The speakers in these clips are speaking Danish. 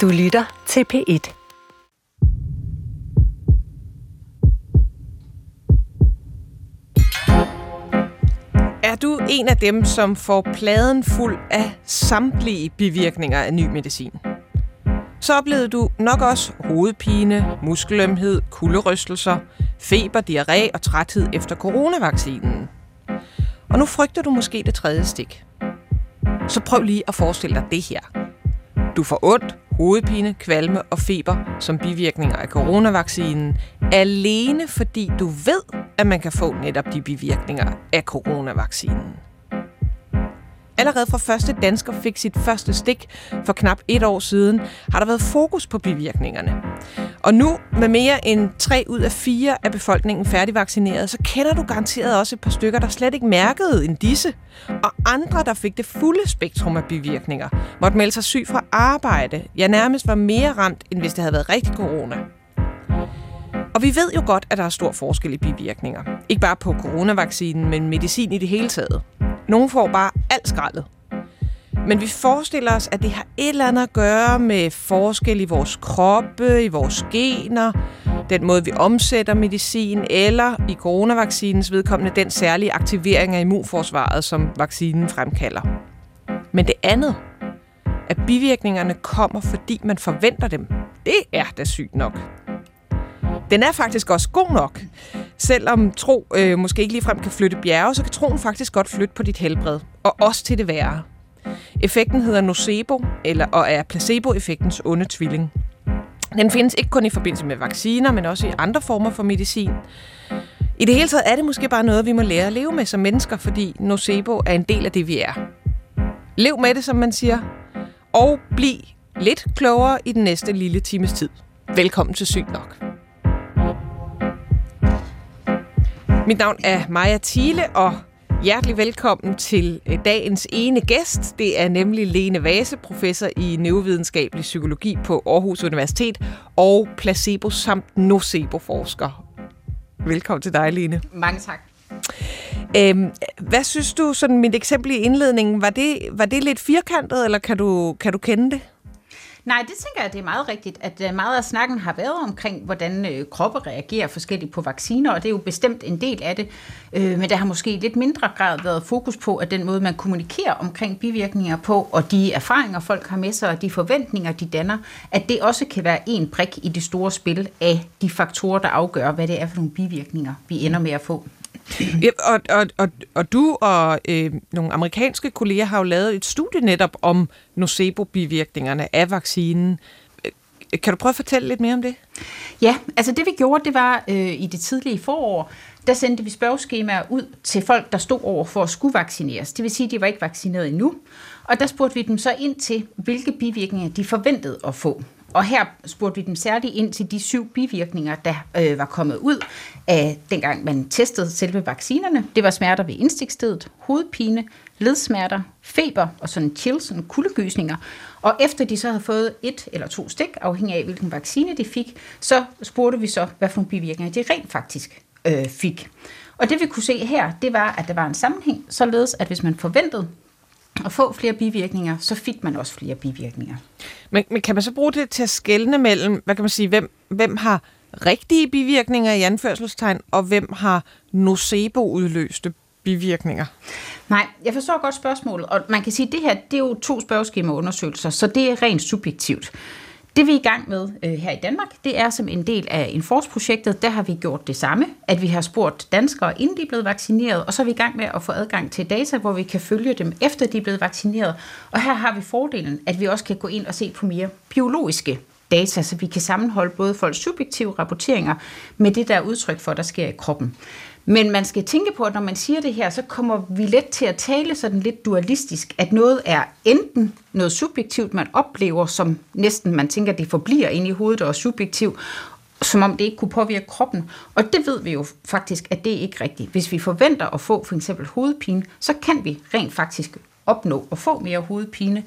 Du lytter til P1. Er du en af dem, som får pladen fuld af samtlige bivirkninger af ny medicin? Så oplevede du nok også hovedpine, muskelømhed, kulderystelser, feber, diarré og træthed efter coronavaccinen. Og nu frygter du måske det tredje stik. Så prøv lige at forestille dig det her. Du får ondt, hovedpine, kvalme og feber som bivirkninger af coronavaccinen, alene fordi du ved, at man kan få netop de bivirkninger af coronavaccinen. Allerede fra første dansker fik sit første stik for knap et år siden, har der været fokus på bivirkningerne. Og nu, med mere end 3 ud af 4 af befolkningen færdigvaccineret, så kender du garanteret også et par stykker, der slet ikke mærkede en disse. Og andre, der fik det fulde spektrum af bivirkninger, måtte melde sig syg fra arbejde. Ja, nærmest var mere ramt, end hvis det havde været rigtig corona. Og vi ved jo godt, at der er stor forskel i bivirkninger. Ikke bare på coronavaccinen, men medicin i det hele taget. Nogle får bare alt skraldet. Men vi forestiller os, at det har et eller andet at gøre med forskel i vores kroppe, i vores gener, den måde, vi omsætter medicin, eller i coronavaccinens vedkommende den særlige aktivering af immunforsvaret, som vaccinen fremkalder. Men det andet, at bivirkningerne kommer, fordi man forventer dem, det er da sygt nok. Den er faktisk også god nok. Selvom tro øh, måske ikke ligefrem kan flytte bjerge, så kan troen faktisk godt flytte på dit helbred. Og også til det værre. Effekten hedder nocebo, eller, og er placeboeffektens onde tvilling. Den findes ikke kun i forbindelse med vacciner, men også i andre former for medicin. I det hele taget er det måske bare noget, vi må lære at leve med som mennesker, fordi nocebo er en del af det, vi er. Lev med det, som man siger, og bliv lidt klogere i den næste lille times tid. Velkommen til Sygt Nok. Mit navn er Maja Thiele, og hjertelig velkommen til øh, dagens ene gæst. Det er nemlig Lene Vase, professor i neurovidenskabelig psykologi på Aarhus Universitet og placebo- samt nocebo-forsker. Velkommen til dig, Lene. Mange tak. Øhm, hvad synes du, sådan mit eksempel i indledningen, var det, var det lidt firkantet, eller kan du, kan du kende det? Nej, det tænker jeg, det er meget rigtigt, at øh, meget af snakken har været omkring, hvordan øh, kroppe reagerer forskelligt på vacciner, og det er jo bestemt en del af det. Øh, men der har måske i lidt mindre grad været fokus på, at den måde, man kommunikerer omkring bivirkninger på, og de erfaringer, folk har med sig, og de forventninger, de danner, at det også kan være en prik i det store spil af de faktorer, der afgør, hvad det er for nogle bivirkninger, vi ender med at få. Ja, og, og, og, og du og øh, nogle amerikanske kolleger har jo lavet et studie netop om nocebo-bivirkningerne af vaccinen. Øh, kan du prøve at fortælle lidt mere om det? Ja, altså det vi gjorde, det var øh, i det tidlige forår, der sendte vi spørgeskemaer ud til folk, der stod over for at skulle vaccineres. Det vil sige, at de var ikke vaccineret endnu. Og der spurgte vi dem så ind til, hvilke bivirkninger de forventede at få. Og her spurgte vi dem særligt ind til de syv bivirkninger, der øh, var kommet ud af dengang man testede selve vaccinerne. Det var smerter ved indstikstedet, hovedpine, ledsmerter, feber og sådan chills, sådan kuldegysninger. Og efter de så havde fået et eller to stik, afhængig af hvilken vaccine de fik, så spurgte vi så, hvad for nogle bivirkninger de rent faktisk øh, fik. Og det vi kunne se her, det var, at der var en sammenhæng, således at hvis man forventede at få flere bivirkninger, så fik man også flere bivirkninger. Men, men kan man så bruge det til at skelne mellem, hvad kan man sige, hvem, hvem har rigtige bivirkninger i anførselstegn, og hvem har nocebo-udløste bivirkninger? Nej, jeg forstår godt spørgsmålet, og man kan sige, at det her det er jo to spørgeskemaundersøgelser, så det er rent subjektivt. Det vi er i gang med øh, her i Danmark, det er som en del af Enforce-projektet. Der har vi gjort det samme, at vi har spurgt danskere, inden de er blevet vaccineret, og så er vi i gang med at få adgang til data, hvor vi kan følge dem, efter de er blevet vaccineret. Og her har vi fordelen, at vi også kan gå ind og se på mere biologiske data, så vi kan sammenholde både folks subjektive rapporteringer med det, der er udtryk for, der sker i kroppen. Men man skal tænke på, at når man siger det her, så kommer vi let til at tale sådan lidt dualistisk, at noget er enten noget subjektivt, man oplever, som næsten man tænker, det forbliver inde i hovedet og er subjektivt, som om det ikke kunne påvirke kroppen. Og det ved vi jo faktisk, at det er ikke rigtigt. Hvis vi forventer at få for eksempel hovedpine, så kan vi rent faktisk opnå at få mere hovedpine.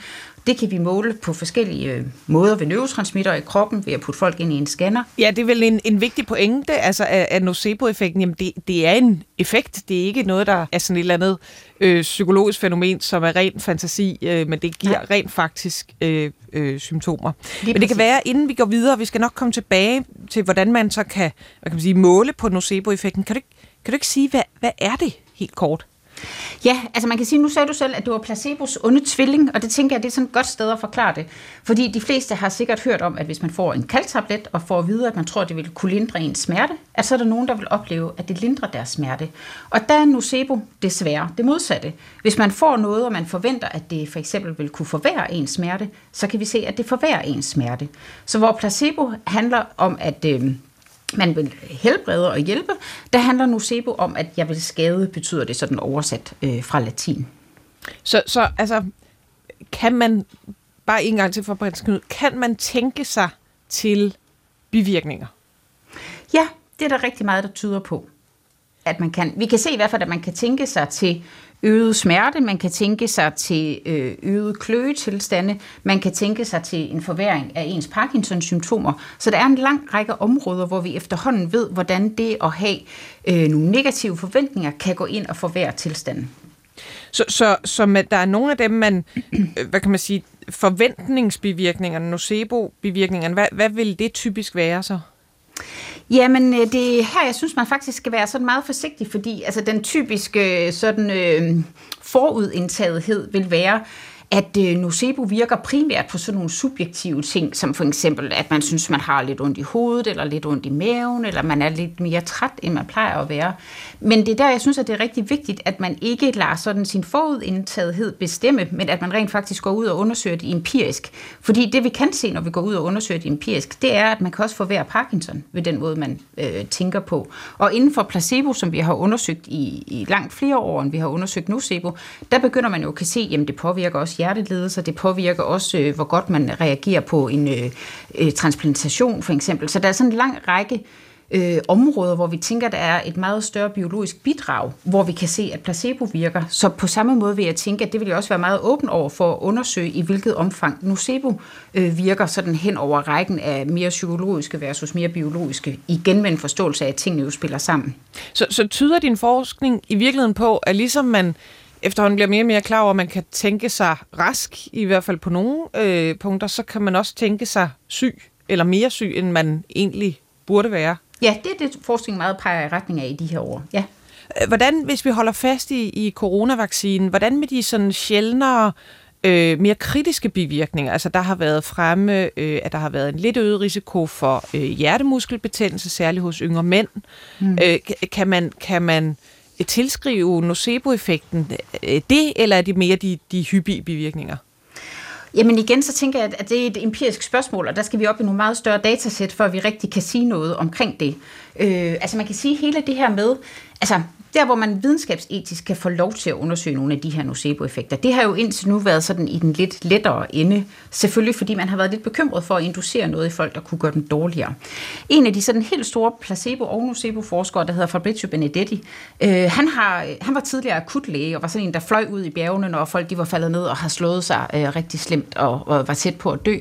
Det kan vi måle på forskellige øh, måder ved neurotransmitter i kroppen, ved at putte folk ind i en scanner. Ja, det er vel en, en vigtig pointe altså af, af nocebo-effekten. Jamen, det, det er en effekt. Det er ikke noget, der er sådan et eller andet øh, psykologisk fænomen, som er ren fantasi, øh, men det giver Nej. rent faktisk øh, øh, symptomer. Lige men det kan være, inden vi går videre, vi skal nok komme tilbage til, hvordan man så kan, hvad kan man sige, måle på nocebo-effekten. Kan du, kan du ikke sige, hvad, hvad er det helt kort? Ja, altså man kan sige, nu sagde du selv, at det var placebos onde tvilling, og det tænker jeg, det er sådan et godt sted at forklare det. Fordi de fleste har sikkert hørt om, at hvis man får en kaldtablet og får at vide, at man tror, at det vil kunne lindre ens smerte, at så er der nogen, der vil opleve, at det lindrer deres smerte. Og der er nocebo desværre det modsatte. Hvis man får noget, og man forventer, at det for eksempel vil kunne forværre ens smerte, så kan vi se, at det forværrer ens smerte. Så hvor placebo handler om, at øh, man vil helbrede og hjælpe. Der handler nocebo om, at jeg vil skade, betyder det sådan oversat øh, fra latin. Så, så altså, kan man, bare en gang til for Prins Knud, kan man tænke sig til bivirkninger? Ja, det er der rigtig meget, der tyder på, at man kan. Vi kan se i hvert fald, at man kan tænke sig til øget smerte, man kan tænke sig til øh, øget kløetilstande, man kan tænke sig til en forværing af ens Parkinson-symptomer. Så der er en lang række områder, hvor vi efterhånden ved, hvordan det at have øh, nogle negative forventninger kan gå ind og forværre tilstanden. Så, så, så med, der er nogle af dem, man, øh, hvad kan man sige, forventningsbivirkningerne, nocebo-bivirkningerne, hvad, hvad vil det typisk være så? Jamen, øh, det er her, jeg synes, man faktisk skal være sådan meget forsigtig, fordi altså, den typiske øh, sådan, øh, forudindtagethed vil være, at øh, nocebo virker primært på sådan nogle subjektive ting, som for eksempel, at man synes, man har lidt ondt i hovedet, eller lidt ondt i maven, eller man er lidt mere træt, end man plejer at være. Men det er der, jeg synes, at det er rigtig vigtigt, at man ikke lader sådan sin forudindtagethed bestemme, men at man rent faktisk går ud og undersøger det empirisk. Fordi det, vi kan se, når vi går ud og undersøger det empirisk, det er, at man kan også forvære Parkinson ved den måde, man øh, tænker på. Og inden for placebo, som vi har undersøgt i, i langt flere år, end vi har undersøgt nocebo, der begynder man jo at kan se, at det påvirker også hjertelidelser. det påvirker også, øh, hvor godt man reagerer på en øh, øh, transplantation for eksempel. Så der er sådan en lang række øh, områder, hvor vi tænker, der er et meget større biologisk bidrag, hvor vi kan se, at placebo virker. Så på samme måde vil jeg tænke, at det vil jeg også være meget åben over for at undersøge, i hvilket omfang nocebo øh, virker sådan hen over rækken af mere psykologiske versus mere biologiske, igen med en forståelse af, at tingene jo spiller sammen. Så, så tyder din forskning i virkeligheden på, at ligesom man efterhånden bliver mere og mere klar over, at man kan tænke sig rask, i hvert fald på nogle øh, punkter, så kan man også tænke sig syg, eller mere syg, end man egentlig burde være. Ja, det er det, forskningen meget peger i retning af i de her år. Ja. Øh, hvordan, hvis vi holder fast i, i coronavaccinen, hvordan med de sådan sjældnere, øh, mere kritiske bivirkninger? Altså, der har været fremme, øh, at der har været en lidt øget risiko for øh, hjertemuskelbetændelse, særligt hos yngre mænd. Mm. Øh, kan man, kan man tilskrive nocebo-effekten øh, det, eller er det mere de, de hyppige bivirkninger? Jamen igen, så tænker jeg, at det er et empirisk spørgsmål, og der skal vi op i nogle meget større datasæt, før vi rigtig kan sige noget omkring det. Øh, altså man kan sige hele det her med, altså der hvor man videnskabsetisk kan få lov til at undersøge nogle af de her nocebo-effekter, det har jo indtil nu været sådan i den lidt lettere ende. Selvfølgelig fordi man har været lidt bekymret for at inducere noget i folk, der kunne gøre dem dårligere. En af de sådan helt store placebo- og nocebo-forskere, der hedder Fabrizio Benedetti, øh, han, har, han var tidligere akutlæge og var sådan en, der fløj ud i bjergene, når folk de var faldet ned og har slået sig øh, rigtig slemt og, og var tæt på at dø.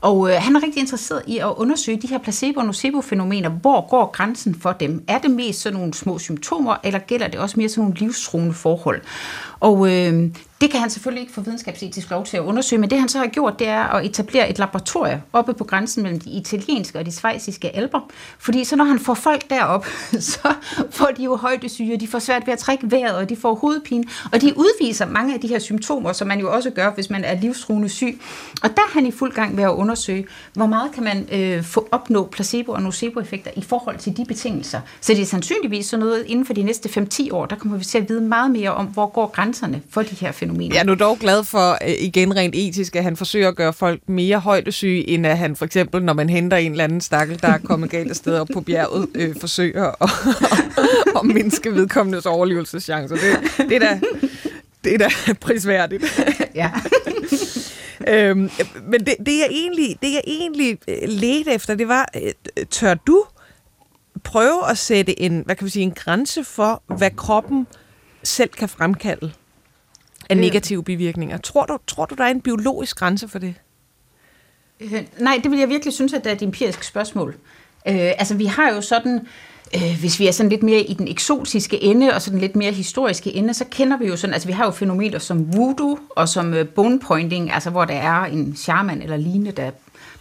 Og øh, han er rigtig interesseret i at undersøge de her placebo- og nocebo-fænomener. Hvor går grænsen for dem? Er det mest sådan nogle små symptomer, eller gælder det også mere sådan nogle livstruende forhold? Og øh, det kan han selvfølgelig ikke få videnskabsetisk lov til at undersøge, men det han så har gjort, det er at etablere et laboratorium oppe på grænsen mellem de italienske og de svejsiske alber. Fordi så når han får folk derop, så får de jo højdesyge, de får svært ved at trække vejret, og de får hovedpine, og de udviser mange af de her symptomer, som man jo også gør, hvis man er livstruende syg. Og der er han i fuld gang med at undersøge, hvor meget kan man øh, få opnå placebo- og nocebo-effekter i forhold til de betingelser. Så det er sandsynligvis sådan noget inden for de næste 5-10 år, der kommer vi til at vide meget mere om, hvor går grænserne for de her fænomener. Jeg er nu dog glad for, øh, igen rent etisk, at han forsøger at gøre folk mere højdesyge, end at han for eksempel, når man henter en eller anden stakkel, der er kommet galt afsted op på bjerget, øh, forsøger at, at mindske vedkommendes overlevelseschancer. Det, det er da, det er da prisværdigt. Ja. øhm, men det, det, jeg egentlig, det, jeg egentlig øh, ledte efter, det var, øh, tør du prøve at sætte en, hvad kan vi sige, en grænse for, hvad kroppen selv kan fremkalde? af negative bivirkninger. Tror du, tror du, der er en biologisk grænse for det? Øh, nej, det vil jeg virkelig synes, at det er et empirisk spørgsmål. Øh, altså, vi har jo sådan Øh, hvis vi er sådan lidt mere i den eksotiske ende, og sådan lidt mere historiske ende, så kender vi jo sådan, altså vi har jo fænomener som voodoo, og som øh, bone pointing, altså hvor der er en shaman eller lignende, der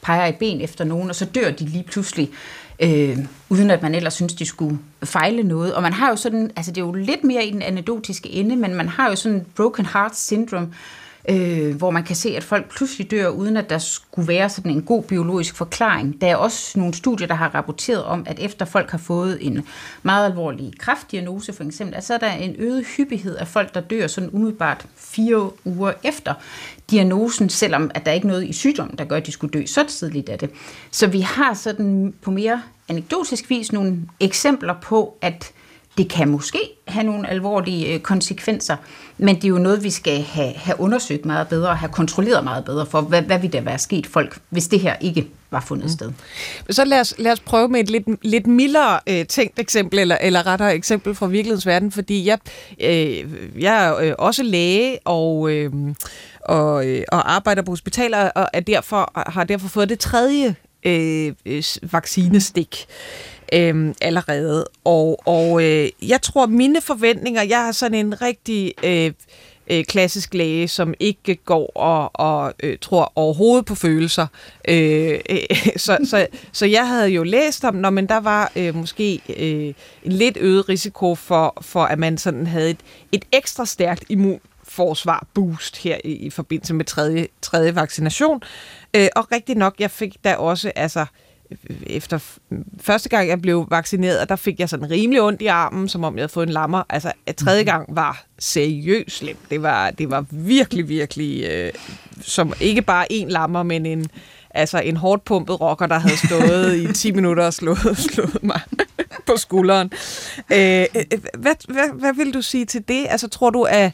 peger et ben efter nogen, og så dør de lige pludselig, øh, uden at man ellers synes, de skulle fejle noget. Og man har jo sådan, altså det er jo lidt mere i den anekdotiske ende, men man har jo sådan broken heart syndrome, øh, øh, hvor man kan se, at folk pludselig dør, uden at der skulle være sådan en god biologisk forklaring. Der er også nogle studier, der har rapporteret om, at efter folk har fået en meget alvorlig kræftdiagnose for eksempel, at så er der en øget hyppighed af folk, der dør sådan umiddelbart fire uger efter diagnosen, selvom at der ikke er noget i sygdommen, der gør, at de skulle dø så tidligt af det. Så vi har sådan på mere anekdotisk vis nogle eksempler på, at det kan måske have nogle alvorlige øh, konsekvenser, men det er jo noget, vi skal have, have undersøgt meget bedre og have kontrolleret meget bedre for, hvad, hvad vil der være sket folk, hvis det her ikke var fundet mm. sted. Så lad os, lad os prøve med et lidt, lidt mildere øh, tænkt eksempel, eller, eller rettere eksempel fra virkelighedens verden, fordi jeg, øh, jeg er øh, også læge og, øh, og, øh, og arbejder på hospitaler, og er derfor, har derfor fået det tredje øh, vaccinestik øh, allerede. Og, og øh, jeg tror, mine forventninger, jeg har sådan en rigtig... Øh, øh, klassisk læge, som ikke går og, og øh, tror overhovedet på følelser. Øh, øh, så, så, så jeg havde jo læst om, når men der var øh, måske øh, en lidt øget risiko for, for, at man sådan havde et, et ekstra stærkt immunforsvar boost her i, i forbindelse med tredje, tredje vaccination. Øh, og rigtig nok, jeg fik da også altså efter første gang, jeg blev vaccineret, der fik jeg sådan rimelig ondt i armen, som om jeg havde fået en lammer. Altså, at tredje mhm. gang var seriøst slemt. Det var, det var virkelig, virkelig, øh, som ikke bare en lammer, men en, altså en hårdt pumpet rocker, der havde stået i 10 minutter og slået, slået mig på skulderen. Øh, øh, hvad, hvad, hvad vil du sige til det? Altså, tror du, at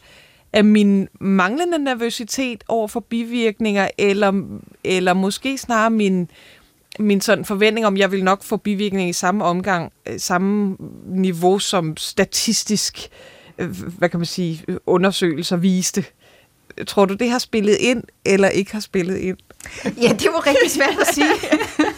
af min manglende nervøsitet over for bivirkninger, eller, eller måske snarere min min sådan forventning om, jeg vil nok få bivirkninger i samme omgang, øh, samme niveau som statistisk, øh, hvad kan man sige, undersøgelser viste. Tror du, det har spillet ind, eller ikke har spillet ind? Ja, det var rigtig svært at sige.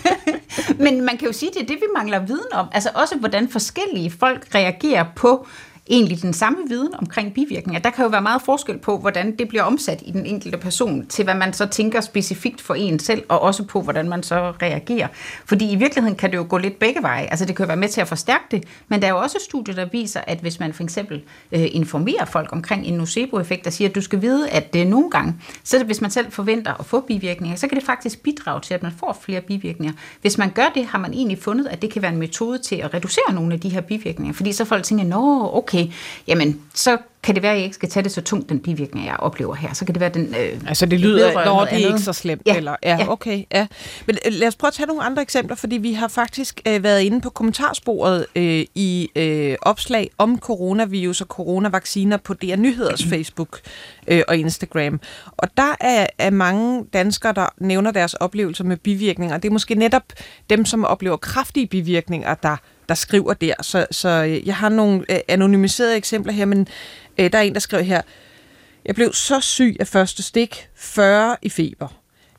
Men man kan jo sige, det er det, vi mangler viden om. Altså også, hvordan forskellige folk reagerer på egentlig den samme viden omkring bivirkninger. Der kan jo være meget forskel på, hvordan det bliver omsat i den enkelte person, til hvad man så tænker specifikt for en selv, og også på, hvordan man så reagerer. Fordi i virkeligheden kan det jo gå lidt begge veje. Altså det kan jo være med til at forstærke det, men der er jo også studier, der viser, at hvis man for eksempel øh, informerer folk omkring en nocebo-effekt, der siger, at du skal vide, at det nogle gange, så hvis man selv forventer at få bivirkninger, så kan det faktisk bidrage til, at man får flere bivirkninger. Hvis man gør det, har man egentlig fundet, at det kan være en metode til at reducere nogle af de her bivirkninger. Fordi så folk tænker, nå, okay, okay, jamen så kan det være, at jeg ikke skal tage det så tungt, den bivirkning, jeg oplever her. Så kan det være, den øh, Altså det lyder, når det er ikke så slemt. Ja. Eller, ja, ja, okay. Ja. Men øh, lad os prøve at tage nogle andre eksempler, fordi vi har faktisk øh, været inde på kommentarsporet øh, i øh, opslag om coronavirus og coronavacciner på DR Nyheders Facebook øh, og Instagram. Og der er, er mange danskere, der nævner deres oplevelser med bivirkninger. Det er måske netop dem, som oplever kraftige bivirkninger, der der skriver der. Så, så øh, jeg har nogle øh, anonymiserede eksempler her, men øh, der er en, der skriver her, jeg blev så syg af første stik, 40 i feber.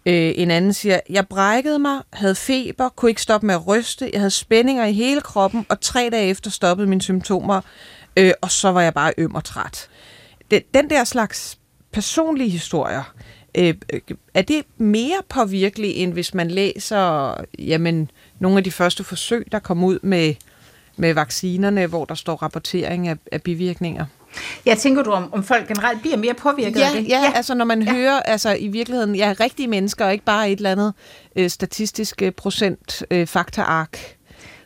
Øh, en anden siger, jeg brækkede mig, havde feber, kunne ikke stoppe med at ryste, jeg havde spændinger i hele kroppen, og tre dage efter stoppede mine symptomer, øh, og så var jeg bare øm og træt. Den, den der slags personlige historier, øh, øh er det mere påvirkelig, end hvis man læser jamen, nogle af de første forsøg, der kom ud med, med vaccinerne, hvor der står rapportering af, af bivirkninger? Jeg tænker du, om, om folk generelt bliver mere påvirket ja, af det? Ja, ja, altså når man ja. hører, altså i virkeligheden, ja, rigtige mennesker, og ikke bare et eller andet øh, statistisk øh, procent øh, faktaark.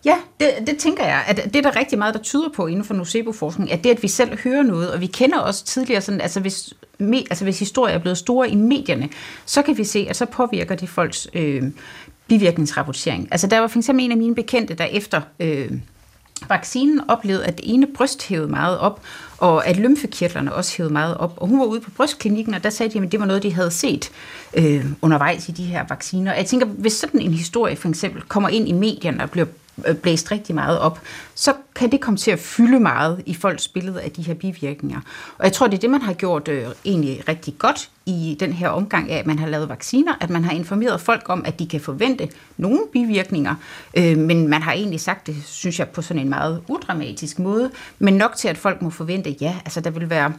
Ja, det, det tænker jeg, at det er der rigtig meget, der tyder på inden for nocebo-forskning, at det, at vi selv hører noget, og vi kender også tidligere sådan, altså hvis, me, altså hvis historier er blevet store i medierne, så kan vi se, at så påvirker det folks øh, bivirkningsrapportering. Altså der var for eksempel en af mine bekendte, der efter øh, vaccinen oplevede, at det ene bryst hævede meget op, og at lymfekirtlerne også hævede meget op. Og hun var ude på brystklinikken, og der sagde de, at det var noget, de havde set øh, undervejs i de her vacciner. Og jeg tænker, hvis sådan en historie for eksempel kommer ind i medierne og bliver Øh, blæst rigtig meget op, så kan det komme til at fylde meget i folks billede af de her bivirkninger. Og jeg tror, det er det, man har gjort øh, egentlig rigtig godt i den her omgang af, at man har lavet vacciner, at man har informeret folk om, at de kan forvente nogle bivirkninger, øh, men man har egentlig sagt det, synes jeg, på sådan en meget udramatisk måde, men nok til, at folk må forvente, ja, altså der vil være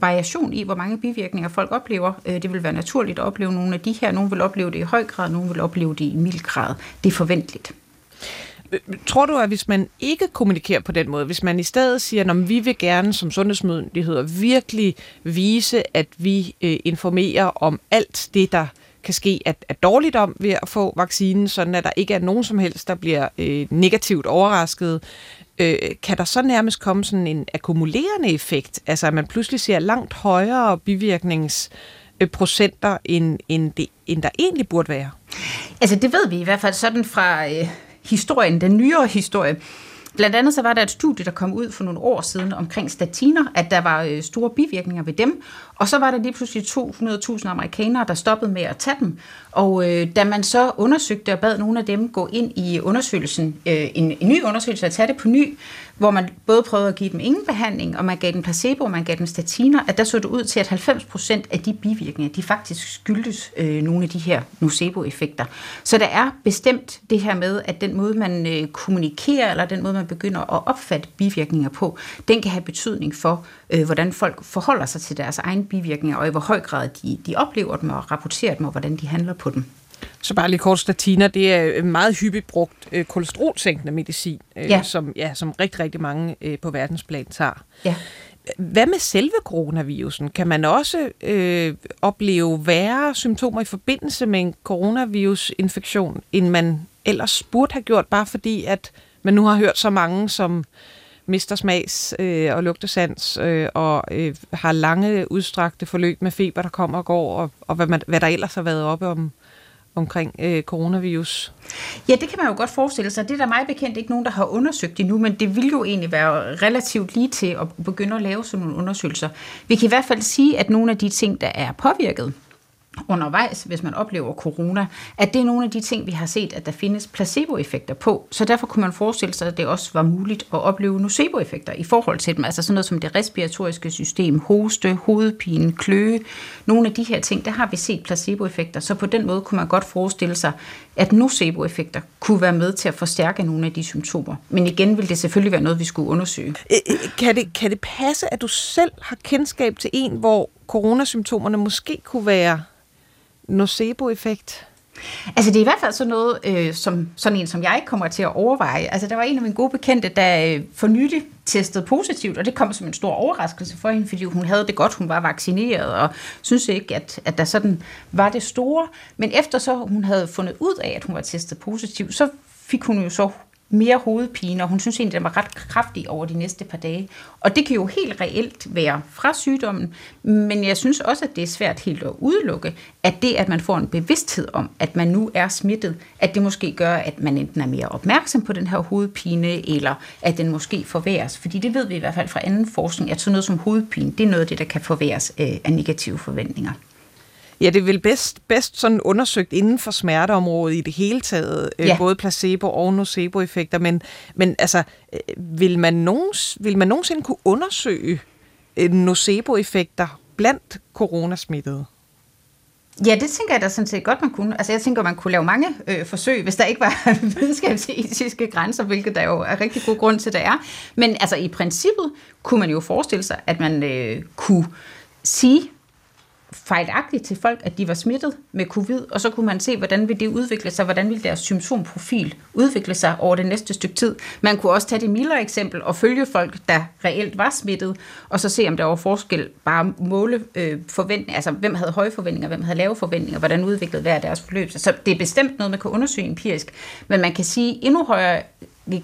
variation i, hvor mange bivirkninger folk oplever. Øh, det vil være naturligt at opleve nogle af de her. Nogle vil opleve det i høj grad, nogle vil opleve det i mild grad. Det er forventeligt. Tror du, at hvis man ikke kommunikerer på den måde, hvis man i stedet siger, at vi vil gerne som sundhedsmyndigheder virkelig vise, at vi øh, informerer om alt det, der kan ske at, at dårligt om ved at få vaccinen, sådan at der ikke er nogen som helst, der bliver øh, negativt overrasket, øh, kan der så nærmest komme sådan en akkumulerende effekt? Altså at man pludselig ser langt højere bivirkningsprocenter, end, end, det, end der egentlig burde være? Altså det ved vi i hvert fald sådan fra øh, historien, den nyere historie. Blandt andet så var der et studie, der kom ud for nogle år siden omkring statiner, at der var øh, store bivirkninger ved dem, og så var der lige pludselig 200.000 amerikanere, der stoppede med at tage dem. Og øh, da man så undersøgte og bad nogle af dem gå ind i undersøgelsen, øh, en, en ny undersøgelse at tage det på ny, hvor man både prøvede at give dem ingen behandling, og man gav dem placebo, og man gav dem statiner, at der så det ud til, at 90% af de bivirkninger, de faktisk skyldes øh, nogle af de her nocebo-effekter. Så der er bestemt det her med, at den måde, man øh, kommunikerer, eller den måde, man begynder at opfatte bivirkninger på, den kan have betydning for, øh, hvordan folk forholder sig til deres egne bivirkninger, og i hvor høj grad de, de oplever dem og rapporterer dem, og hvordan de handler på dem. Så bare lige kort, statiner, det er meget hyppigt brugt øh, kolesterolsænkende medicin, øh, ja. Som, ja, som rigtig, rigtig mange øh, på verdensplan tager. Ja. Hvad med selve coronavirusen? Kan man også øh, opleve værre symptomer i forbindelse med en coronavirusinfektion, end man ellers burde have gjort, bare fordi at man nu har hørt så mange, som mister smags- øh, og lugtesans øh, og øh, har lange udstrakte forløb med feber, der kommer og går, og, og hvad, man, hvad der ellers har været oppe om, omkring øh, coronavirus? Ja, det kan man jo godt forestille sig. Det er der meget bekendt ikke nogen, der har undersøgt endnu, men det vil jo egentlig være relativt lige til at begynde at lave sådan nogle undersøgelser. Vi kan i hvert fald sige, at nogle af de ting, der er påvirket, undervejs, hvis man oplever corona, at det er nogle af de ting, vi har set, at der findes placeboeffekter på. Så derfor kunne man forestille sig, at det også var muligt at opleve noceboeffekter i forhold til dem. Altså sådan noget som det respiratoriske system, hoste, hovedpine, kløe. Nogle af de her ting, der har vi set placeboeffekter. Så på den måde kunne man godt forestille sig, at noceboeffekter kunne være med til at forstærke nogle af de symptomer. Men igen vil det selvfølgelig være noget, vi skulle undersøge. Øh, øh, kan det, kan det passe, at du selv har kendskab til en, hvor coronasymptomerne måske kunne være nocebo-effekt? Altså det er i hvert fald sådan noget, øh, som sådan en som jeg ikke kommer til at overveje. Altså der var en af mine gode bekendte, der øh, for nylig testede positivt, og det kom som en stor overraskelse for hende, fordi hun havde det godt, hun var vaccineret, og synes ikke, at, at der sådan var det store. Men efter så hun havde fundet ud af, at hun var testet positivt, så fik hun jo så mere hovedpine, og hun synes egentlig, at den var ret kraftig over de næste par dage. Og det kan jo helt reelt være fra sygdommen, men jeg synes også, at det er svært helt at udelukke, at det, at man får en bevidsthed om, at man nu er smittet, at det måske gør, at man enten er mere opmærksom på den her hovedpine, eller at den måske forværres. Fordi det ved vi i hvert fald fra anden forskning, at sådan noget som hovedpine, det er noget af det, der kan forværres øh, af negative forventninger. Ja, det er vel bedst, bedst sådan undersøgt inden for smerteområdet i det hele taget, øh, ja. både placebo- og nocebo-effekter, men, men altså, øh, vil man, nogens, vil man nogensinde kunne undersøge øh, nocebo-effekter blandt coronasmittede? Ja, det tænker jeg da sådan set godt, man kunne. Altså jeg tænker, man kunne lave mange øh, forsøg, hvis der ikke var videnskabsetiske grænser, hvilket der jo er rigtig god grund til, der er. Men altså i princippet kunne man jo forestille sig, at man øh, kunne sige, fejlagtigt til folk, at de var smittet med covid, og så kunne man se, hvordan ville det udvikle sig, hvordan ville deres symptomprofil udvikle sig over det næste stykke tid. Man kunne også tage det mildere eksempel og følge folk, der reelt var smittet, og så se, om der var forskel, bare måle øh, forventninger, altså hvem havde høje forventninger, hvem havde lave forventninger, hvordan udviklede hver deres forløb. Så det er bestemt noget, man kan undersøge empirisk, men man kan sige endnu højere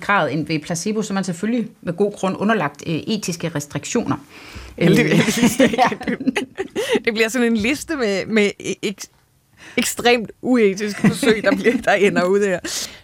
grad end ved placebo, så er man selvfølgelig med god grund underlagt øh, etiske restriktioner. Heldigvis øh, ja. Det bliver sådan en liste med, med ek, ekstremt uetiske forsøg, der, bliver, der ender ud her.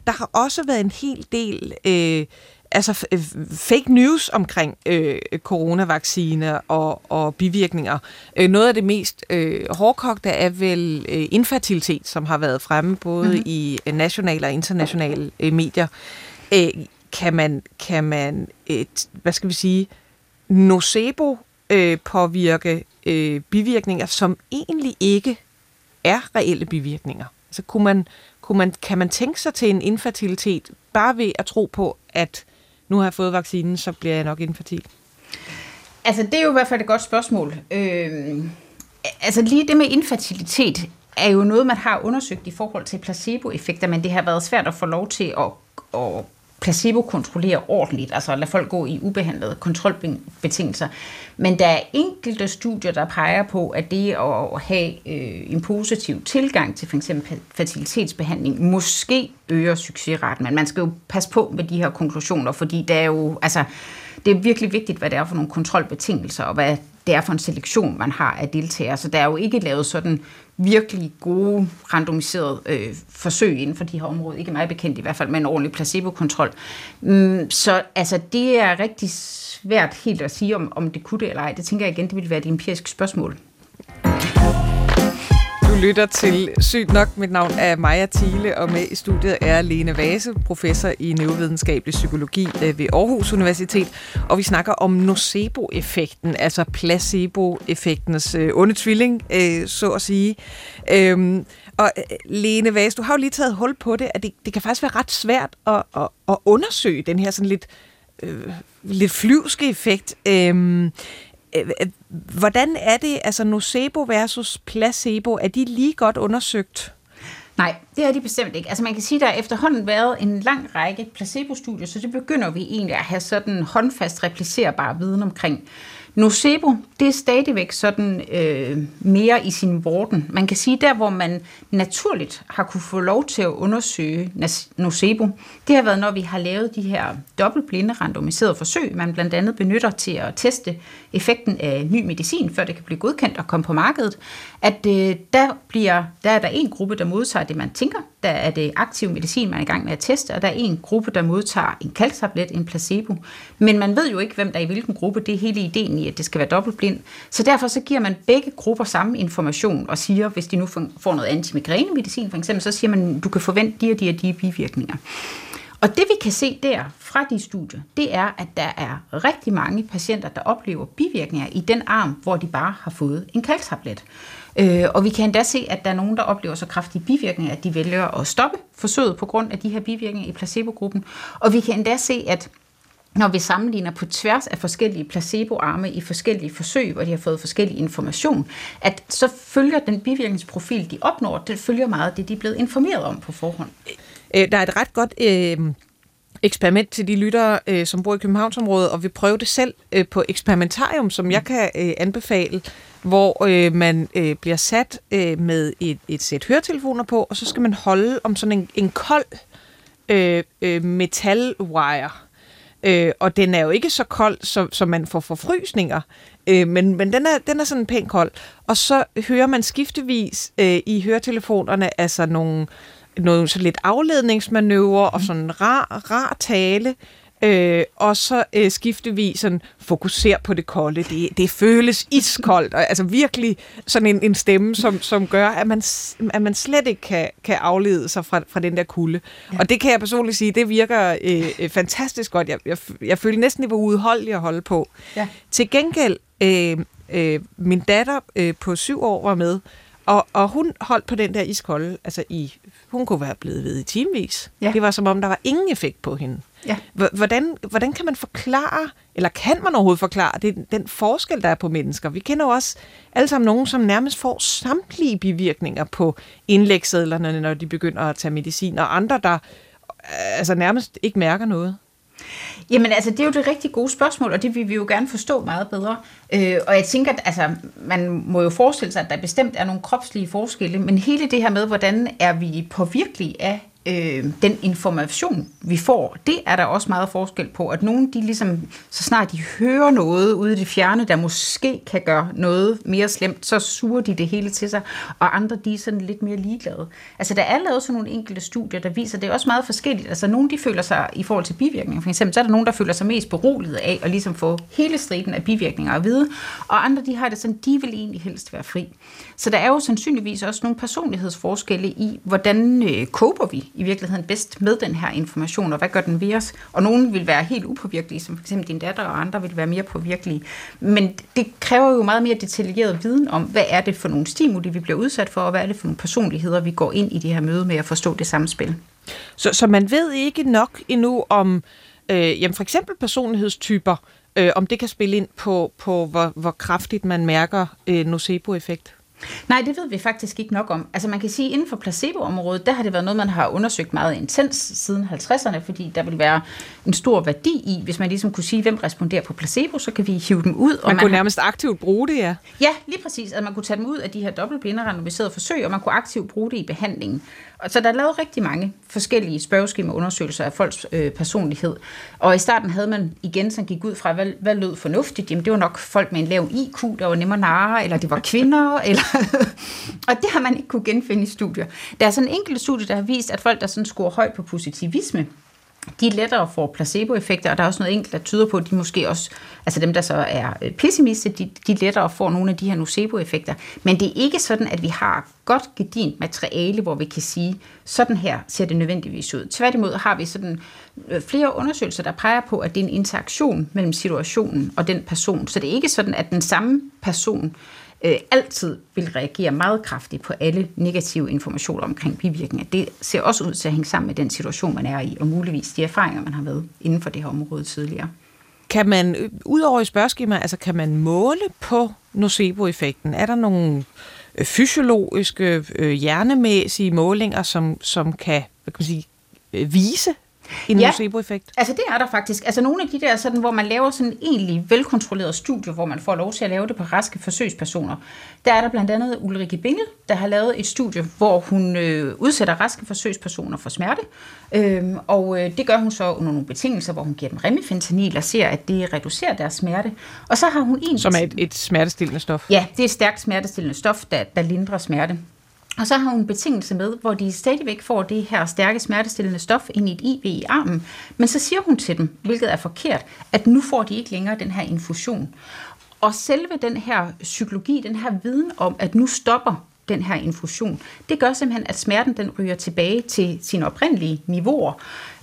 Der har også været en hel del øh, altså fake news omkring øh, coronavaccine og, og bivirkninger. Øh, noget af det mest øh, hårdkogte er vel øh, infertilitet, som har været fremme både mm-hmm. i nationale og internationale øh, medier. øh, Øh, kan man, kan man et, hvad skal vi sige, nocebo øh, påvirke øh, bivirkninger, som egentlig ikke er reelle bivirkninger. Altså kunne man, kunne man, kan man tænke sig til en infertilitet bare ved at tro på, at nu har jeg fået vaccinen, så bliver jeg nok infertil? Altså, det er jo i hvert fald et godt spørgsmål. Øh, altså, lige det med infertilitet er jo noget, man har undersøgt i forhold til placeboeffekter, men det har været svært at få lov til at, at placebo-kontrollere ordentligt, altså lade folk gå i ubehandlede kontrolbetingelser. Men der er enkelte studier, der peger på, at det at have øh, en positiv tilgang til f.eks. fertilitetsbehandling måske øger succesraten. Men man skal jo passe på med de her konklusioner, fordi der er jo, altså, det er virkelig vigtigt, hvad det er for nogle kontrolbetingelser, og hvad det er for en selektion, man har af deltagere. Så der er jo ikke lavet sådan virkelig gode randomiserede øh, forsøg inden for de her områder. Ikke meget bekendt i hvert fald, med en ordentlig placebo-kontrol. Mm, så altså, det er rigtig svært helt at sige, om, om det kunne det eller ej. Det tænker jeg igen, det ville være et empirisk spørgsmål lytter til Sygt nok. Mit navn er Maja Thiele, og med i studiet er Lene Vase, professor i neurovidenskabelig psykologi øh, ved Aarhus Universitet. Og vi snakker om nocebo-effekten, altså placebo-effektens øh, onde tvilling, øh, så at sige. Øhm, og øh, Lene Vase, du har jo lige taget hul på det, at det, det kan faktisk være ret svært at, at, at undersøge den her sådan lidt, øh, lidt flyvske effekt. Øh, Øh, øh, hvordan er det, altså nocebo versus placebo, er de lige godt undersøgt? Nej, det er de bestemt ikke. Altså man kan sige, at der har efterhånden været en lang række placebo-studier, så det begynder vi egentlig at have sådan håndfast replicerbar viden omkring. Nocebo, det er stadigvæk sådan øh, mere i sin vorden. Man kan sige, der hvor man naturligt har kunne få lov til at undersøge nocebo, det har været, når vi har lavet de her dobbeltblinde randomiserede forsøg, man blandt andet benytter til at teste effekten af ny medicin, før det kan blive godkendt og komme på markedet, at øh, der, bliver, der er der en gruppe, der modtager det, man tænker, der er det aktiv medicin, man er i gang med at teste, og der er en gruppe, der modtager en kalktablet, en placebo. Men man ved jo ikke, hvem der er i hvilken gruppe. Det er hele ideen i, at det skal være dobbeltblind. Så derfor så giver man begge grupper samme information og siger, hvis de nu får noget antimigrænemedicin for eksempel, så siger man, du kan forvente de og de og de bivirkninger. Og det vi kan se der fra de studier, det er, at der er rigtig mange patienter, der oplever bivirkninger i den arm, hvor de bare har fået en kalktablet. Øh, og vi kan endda se, at der er nogen, der oplever så kraftige bivirkninger, at de vælger at stoppe forsøget på grund af de her bivirkninger i placebogruppen. Og vi kan endda se, at når vi sammenligner på tværs af forskellige placeboarme i forskellige forsøg, hvor de har fået forskellig information, at så følger den bivirkningsprofil, de opnår, det følger meget det, de er blevet informeret om på forhånd. Øh, der er et ret godt øh, eksperiment til de lyttere, øh, som bor i Københavnsområdet, og vi prøver det selv øh, på Eksperimentarium, som jeg kan øh, anbefale, hvor øh, man øh, bliver sat øh, med et, et sæt høretelefoner på, og så skal man holde om sådan en, en kold øh, øh, metalwire. Øh, og den er jo ikke så kold, så, så man får forfrysninger, øh, men, men den, er, den er sådan pænt kold. Og så hører man skiftevis øh, i høretelefonerne altså nogle noget så lidt afledningsmanøvre og sådan rar, rar tale, øh, og så øh, vi sådan fokuser på det kolde. Det, det føles iskoldt, og altså virkelig sådan en, en stemme, som, som gør, at man, at man slet ikke kan, kan aflede sig fra, fra den der kulde. Ja. Og det kan jeg personligt sige, det virker øh, øh fantastisk godt. Jeg, jeg, jeg følte næsten, det var udholdeligt at holde på. Ja. Til gengæld, øh, øh, min datter øh, på syv år var med, og, og hun holdt på den der iskolde, altså i, hun kunne være blevet ved i timevis. Ja. Det var som om, der var ingen effekt på hende. Ja. Hvordan, hvordan kan man forklare, eller kan man overhovedet forklare det, den forskel, der er på mennesker? Vi kender jo også alle sammen nogen, som nærmest får samtlige bivirkninger på indlægssedlerne, når de begynder at tage medicin, og andre, der altså nærmest ikke mærker noget. Jamen altså, det er jo det rigtig gode spørgsmål, og det vil vi jo gerne forstå meget bedre. Øh, og jeg tænker, at altså, man må jo forestille sig, at der bestemt er nogle kropslige forskelle, men hele det her med, hvordan er vi påvirkelige af øh, den information, vi får, det er der også meget forskel på, at nogle, de ligesom, så snart de hører noget ude i det fjerne, der måske kan gøre noget mere slemt, så suger de det hele til sig, og andre, de er sådan lidt mere ligeglade. Altså, der er lavet sådan nogle enkelte studier, der viser, det er også meget forskelligt. Altså, nogle, de føler sig, i forhold til bivirkninger, for eksempel, så er der nogen, der føler sig mest beroliget af at ligesom få hele striden af bivirkninger at vide, og andre, de har det sådan, de vil egentlig helst være fri. Så der er jo sandsynligvis også nogle personlighedsforskelle i, hvordan øh, kober vi i virkeligheden bedst med den her information, og hvad gør den ved os? Og nogle vil være helt upåvirkelige, som f.eks. din datter, og andre vil være mere påvirkelige. Men det kræver jo meget mere detaljeret viden om, hvad er det for nogle stimuli, vi bliver udsat for, og hvad er det for nogle personligheder, vi går ind i det her møde med at forstå det samspil. Så, så man ved ikke nok endnu om øh, jamen for eksempel personlighedstyper, øh, om det kan spille ind på, på hvor, hvor kraftigt man mærker øh, nocebo-effekt? Nej, det ved vi faktisk ikke nok om. Altså man kan sige, at inden for placeboområdet, der har det været noget, man har undersøgt meget intens siden 50'erne, fordi der vil være en stor værdi i, hvis man ligesom kunne sige, hvem responderer på placebo, så kan vi hive dem ud. Man, og man kunne har... nærmest aktivt bruge det, ja. Ja, lige præcis. Altså man kunne tage dem ud af de her dobbeltblinde randomiserede forsøg, og man kunne aktivt bruge det i behandlingen. Så der er lavet rigtig mange forskellige spørgeskemaundersøgelser af folks øh, personlighed. Og i starten havde man igen, som gik ud fra, hvad, hvad lød fornuftigt? Jamen det var nok folk med en lav IQ, der var nemmere narre, eller det var kvinder, eller... og det har man ikke kunne genfinde i studier. Der er sådan en enkelt studie, der har vist, at folk, der sådan scorer højt på positivisme, de lettere får placeboeffekter, og der er også noget enkelt, der tyder på, at de måske også, altså dem, der så er øh, pessimiste, de, de lettere får nogle af de her nocebo-effekter. Men det er ikke sådan, at vi har godt gedint materiale, hvor vi kan sige, sådan her ser det nødvendigvis ud. Tværtimod har vi sådan øh, flere undersøgelser, der peger på, at det er en interaktion mellem situationen og den person. Så det er ikke sådan, at den samme person øh, altid vil reagere meget kraftigt på alle negative informationer omkring bivirkninger. Det ser også ud til at hænge sammen med den situation, man er i, og muligvis de erfaringer, man har været inden for det her område tidligere. Kan man, øh, udover i spørgeskema, altså kan man måle på nocebo-effekten? Er der nogle øh, fysiologiske, øh, hjernemæssige målinger, som, som kan, hvad kan man sige, øh, vise, en ja, nocebo-effekt? altså det er der faktisk. Altså nogle af de der, sådan, hvor man laver sådan en egentlig velkontrolleret studie, hvor man får lov til at lave det på raske forsøgspersoner. Der er der blandt andet Ulrike Bingel, der har lavet et studie, hvor hun øh, udsætter raske forsøgspersoner for smerte. Øhm, og øh, det gør hun så under nogle betingelser, hvor hun giver dem remifentanil og ser, at det reducerer deres smerte. Og så har hun en... Som er et, et smertestillende stof? Ja, det er et stærkt smertestillende stof, der, der lindrer smerte. Og så har hun en betingelse med, hvor de stadigvæk får det her stærke smertestillende stof ind i et IV i armen. Men så siger hun til dem, hvilket er forkert, at nu får de ikke længere den her infusion. Og selve den her psykologi, den her viden om, at nu stopper den her infusion. Det gør simpelthen, at smerten den ryger tilbage til sine oprindelige niveauer.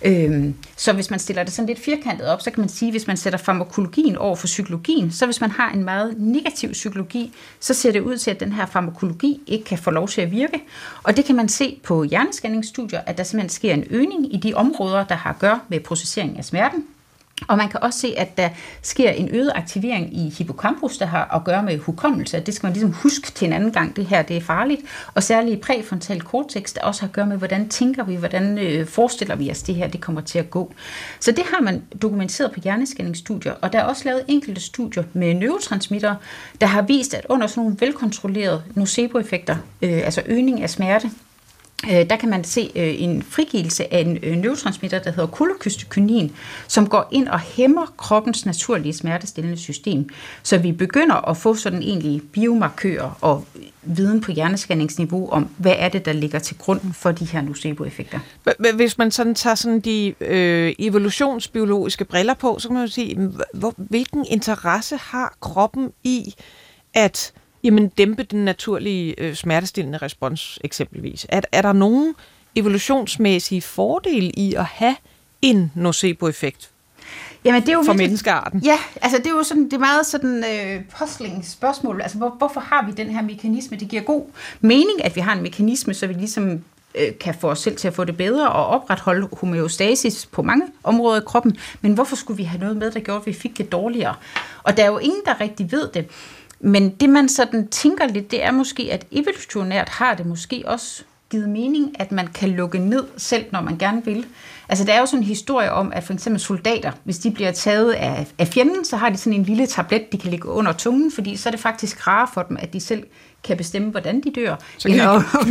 Øhm, så hvis man stiller det sådan lidt firkantet op, så kan man sige, hvis man sætter farmakologien over for psykologien, så hvis man har en meget negativ psykologi, så ser det ud til, at den her farmakologi ikke kan få lov til at virke. Og det kan man se på hjerneskanningsstudier, at der simpelthen sker en øgning i de områder, der har at gøre med processering af smerten. Og man kan også se, at der sker en øget aktivering i hippocampus, der har at gøre med hukommelse. Det skal man ligesom huske til en anden gang, det her det er farligt. Og særligt i præfrontal cortex, der også har at gøre med, hvordan tænker vi, hvordan øh, forestiller vi os, det her det kommer til at gå. Så det har man dokumenteret på hjerneskanningsstudier, og der er også lavet enkelte studier med neurotransmitter, der har vist, at under sådan nogle velkontrollerede nocebo-effekter, øh, altså øgning af smerte, Øh, der kan man se øh, en frigivelse af en øh, neurotransmitter, der hedder kolokystokynin, som går ind og hæmmer kroppens naturlige smertestillende system. Så vi begynder at få sådan egentlig biomarkører og viden på hjerneskanningsniveau om, hvad er det, der ligger til grund for de her nocebo-effekter. Hvis man sådan tager sådan de øh, evolutionsbiologiske briller på, så kan man jo sige, hvor, hvilken interesse har kroppen i at jamen, dæmpe den naturlige øh, smertestillende respons eksempelvis? Er, er der nogen evolutionsmæssige fordele i at have en nocebo-effekt Jamen, det er jo for virkelig, menneskearten. Ja, altså det er jo sådan, det er meget sådan øh, postling spørgsmål. Altså hvor, hvorfor har vi den her mekanisme? Det giver god mening, at vi har en mekanisme, så vi ligesom øh, kan få os selv til at få det bedre og opretholde homeostasis på mange områder i kroppen. Men hvorfor skulle vi have noget med, der gjorde, at vi fik det dårligere? Og der er jo ingen, der rigtig ved det. Men det man sådan tænker lidt, det er måske, at evolutionært har det måske også givet mening, at man kan lukke ned selv, når man gerne vil. Altså der er jo sådan en historie om, at for eksempel soldater, hvis de bliver taget af, af fjenden, så har de sådan en lille tablet, de kan lægge under tungen, fordi så er det faktisk rarere for dem, at de selv kan bestemme, hvordan de dør. Så kan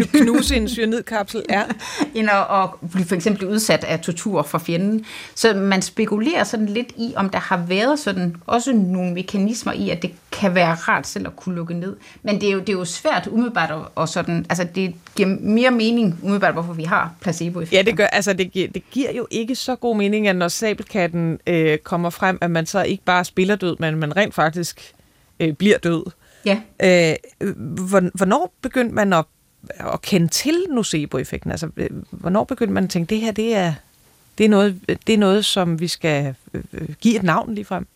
de knuse en cyanidkapsel, ja. End at, at blive for eksempel udsat af tortur fra fjenden. Så man spekulerer sådan lidt i, om der har været sådan også nogle mekanismer i, at det kan være rart selv at kunne lukke ned. Men det er jo, det er jo svært umiddelbart at, og sådan, altså det giver mere mening umiddelbart, hvorfor vi har placebo Ja, det gør, altså det giver, det giver jo ikke så god mening, at når sabelkatten øh, kommer frem, at man så ikke bare spiller død, men man rent faktisk øh, bliver død. Ja. Øh, hvornår begyndte man at at kende til nocebo-effekten? Altså, øh, hvornår begyndte man at tænke, det her det er, det er, noget, det er noget, som vi skal øh, give et navn lige frem?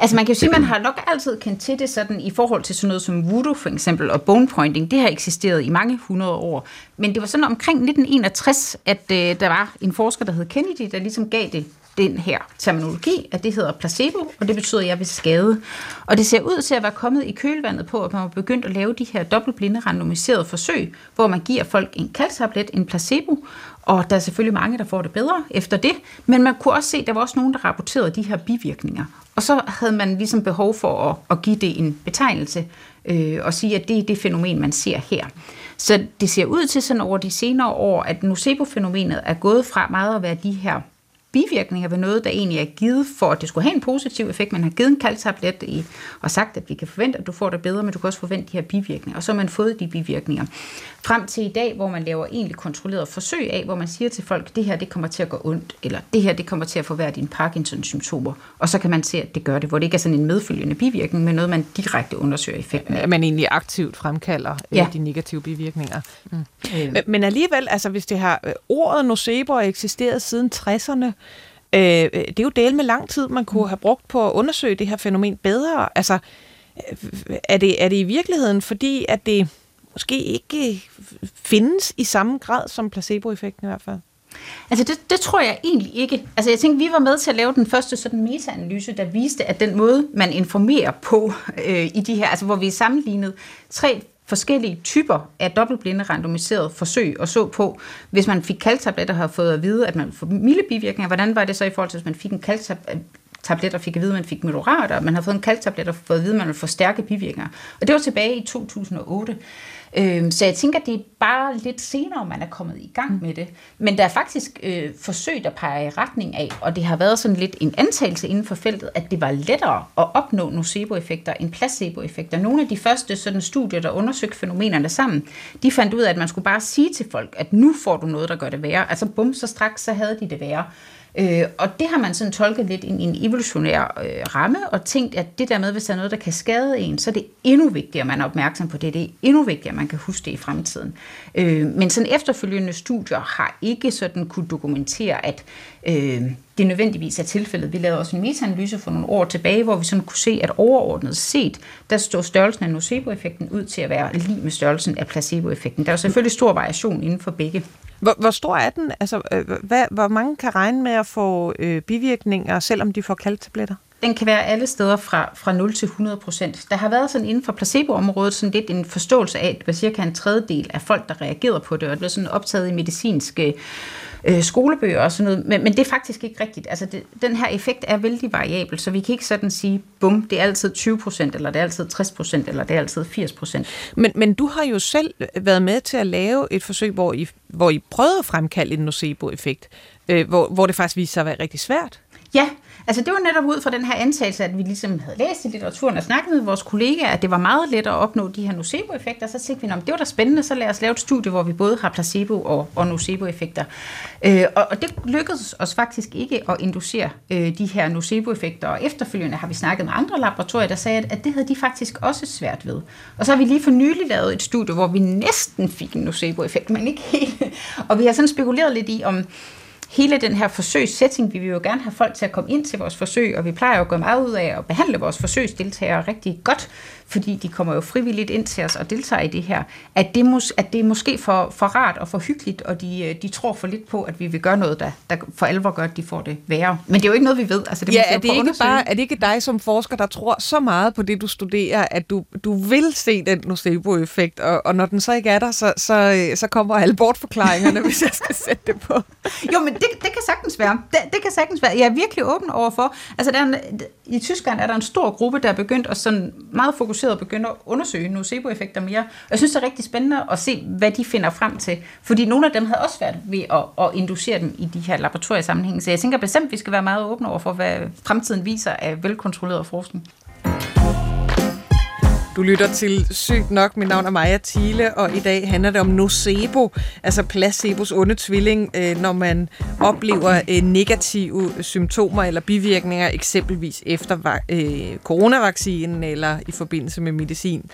Altså man kan jo sige, at man har nok altid kendt til det sådan i forhold til sådan noget som voodoo for eksempel og bone pointing. Det har eksisteret i mange hundrede år. Men det var sådan omkring 1961, at øh, der var en forsker, der hed Kennedy, der ligesom gav det den her terminologi, at det hedder placebo, og det betyder, at jeg vil skade. Og det ser ud til at være kommet i kølvandet på, at man har begyndt at lave de her dobbeltblinde randomiserede forsøg, hvor man giver folk en kalktablet, en placebo, og der er selvfølgelig mange, der får det bedre efter det, men man kunne også se, at der var også nogen, der rapporterede de her bivirkninger. Og så havde man ligesom behov for at, at give det en betegnelse øh, og sige, at det er det fænomen, man ser her. Så det ser ud til sådan over de senere år, at nocebo-fænomenet er gået fra meget at være de her bivirkninger ved noget, der egentlig er givet for, at det skulle have en positiv effekt. Man har givet en kaldtablet i, og sagt, at vi kan forvente, at du får det bedre, men du kan også forvente de her bivirkninger. Og så har man fået de bivirkninger. Frem til i dag, hvor man laver egentlig kontrolleret forsøg af, hvor man siger til folk, det her det kommer til at gå ondt, eller det her det kommer til at forværre dine Parkinson-symptomer. Og så kan man se, at det gør det, hvor det ikke er sådan en medfølgende bivirkning, men noget, man direkte undersøger effekten af. At man egentlig aktivt fremkalder øh, ja. de negative bivirkninger. Mm. Øh. Men alligevel, altså hvis det har øh, ordet nocebo eksisteret siden 60'erne, Øh, det er jo del med lang tid, man kunne mm. have brugt på at undersøge det her fænomen bedre. Altså, øh, er det, er det i virkeligheden, fordi at det måske ikke findes i samme grad som placeboeffekten i hvert fald? Altså det, det tror jeg egentlig ikke. Altså jeg tænkte, vi var med til at lave den første sådan meta-analyse, der viste, at den måde, man informerer på øh, i de her, altså hvor vi sammenlignede tre forskellige typer af dobbeltblinde randomiserede forsøg og så på, hvis man fik kalktabletter og har fået at vide, at man får milde bivirkninger, hvordan var det så i forhold til, hvis man fik en kalktablet og fik at vide, at man fik moderat, og man har fået en kalktablet og fået at vide, at man vil få stærke bivirkninger. Og det var tilbage i 2008. Øh, så jeg tænker, det er bare lidt senere, man er kommet i gang med det. Men der er faktisk øh, forsøg, der peger i retning af, og det har været sådan lidt en antagelse inden for feltet, at det var lettere at opnå nocebo-effekter end placebo-effekter. Nogle af de første sådan, studier, der undersøgte fænomenerne sammen, de fandt ud af, at man skulle bare sige til folk, at nu får du noget, der gør det værre. Altså bum, så straks så havde de det værre. Øh, og det har man sådan tolket lidt i en evolutionær øh, ramme, og tænkt, at det der med, hvis der er noget, der kan skade en, så er det endnu vigtigere, at man er opmærksom på det. Det er endnu vigtigere, at man kan huske det i fremtiden. Øh, men sådan efterfølgende studier har ikke sådan kunne dokumentere, at øh, det nødvendigvis er tilfældet. Vi lavede også en metaanalyse for nogle år tilbage, hvor vi sådan kunne se, at overordnet set, der står størrelsen af nocebo-effekten ud til at være lige med størrelsen af placebo-effekten. Der er jo selvfølgelig stor variation inden for begge. Hvor, hvor stor er den? Altså, øh, hvad, hvor mange kan regne med at få øh, bivirkninger, selvom de får kaldtabletter? Den kan være alle steder fra, fra 0 til 100 procent. Der har været sådan inden for placeboområdet sådan lidt en forståelse af, at det var cirka en tredjedel af folk, der reagerede på det, og det blev sådan optaget i medicinske øh, skolebøger og sådan noget, men, men det er faktisk ikke rigtigt. Altså det, den her effekt er vældig variabel, så vi kan ikke sådan sige, bum, det er altid 20 procent, eller det er altid 60 procent, eller det er altid 80 procent. Men, men du har jo selv været med til at lave et forsøg, hvor I, hvor I prøvede at fremkalde en nocebo-effekt, øh, hvor, hvor det faktisk viste sig at være rigtig svært. Ja, Altså det var netop ud fra den her antagelse, at vi ligesom havde læst i litteraturen og snakket med vores kollegaer, at det var meget let at opnå de her nocebo-effekter. Så tænkte vi, om det var da spændende, så lad os lave et studie, hvor vi både har placebo- og, og nocebo-effekter. Øh, og, og det lykkedes os faktisk ikke at inducere øh, de her nocebo-effekter, og efterfølgende har vi snakket med andre laboratorier, der sagde, at, at det havde de faktisk også svært ved. Og så har vi lige for nylig lavet et studie, hvor vi næsten fik en nocebo-effekt, men ikke helt. Og vi har sådan spekuleret lidt i, om hele den her forsøgssetting, vi vil jo gerne have folk til at komme ind til vores forsøg, og vi plejer jo at gå meget ud af at behandle vores forsøgsdeltagere rigtig godt, fordi de kommer jo frivilligt ind til os og deltager i det her, at det, mås- at det er måske for, for rart og for hyggeligt, og de, øh, de tror for lidt på, at vi vil gøre noget, der, der for alvor gør, at de får det værre. Men det er jo ikke noget, vi ved. Altså, det ja, er det, ikke bare, er det ikke dig som forsker, der tror så meget på det, du studerer, at du, du vil se den nocebo-effekt, og, og når den så ikke er der, så, så, så kommer alle bortforklaringerne, hvis jeg skal sætte det på. Jo, men det, det kan sagtens være. Det, det kan sagtens være. Jeg er virkelig åben overfor. Altså, der er en, I Tyskland er der en stor gruppe, der er begyndt at sådan meget fokuseret begynde at undersøge nocebo-effekter mere. Jeg synes, det er rigtig spændende at se, hvad de finder frem til. Fordi nogle af dem havde også været ved at, at inducere dem i de her laboratoriesammenhænge. Så jeg tænker bestemt, at vi skal være meget åbne over for, hvad fremtiden viser af velkontrolleret forskning. Du lytter til Sygt Nok. Mit navn er Maja Thiele, og i dag handler det om nocebo, altså placebos onde tvilling, øh, når man oplever øh, negative symptomer eller bivirkninger, eksempelvis efter øh, coronavaccinen eller i forbindelse med medicin.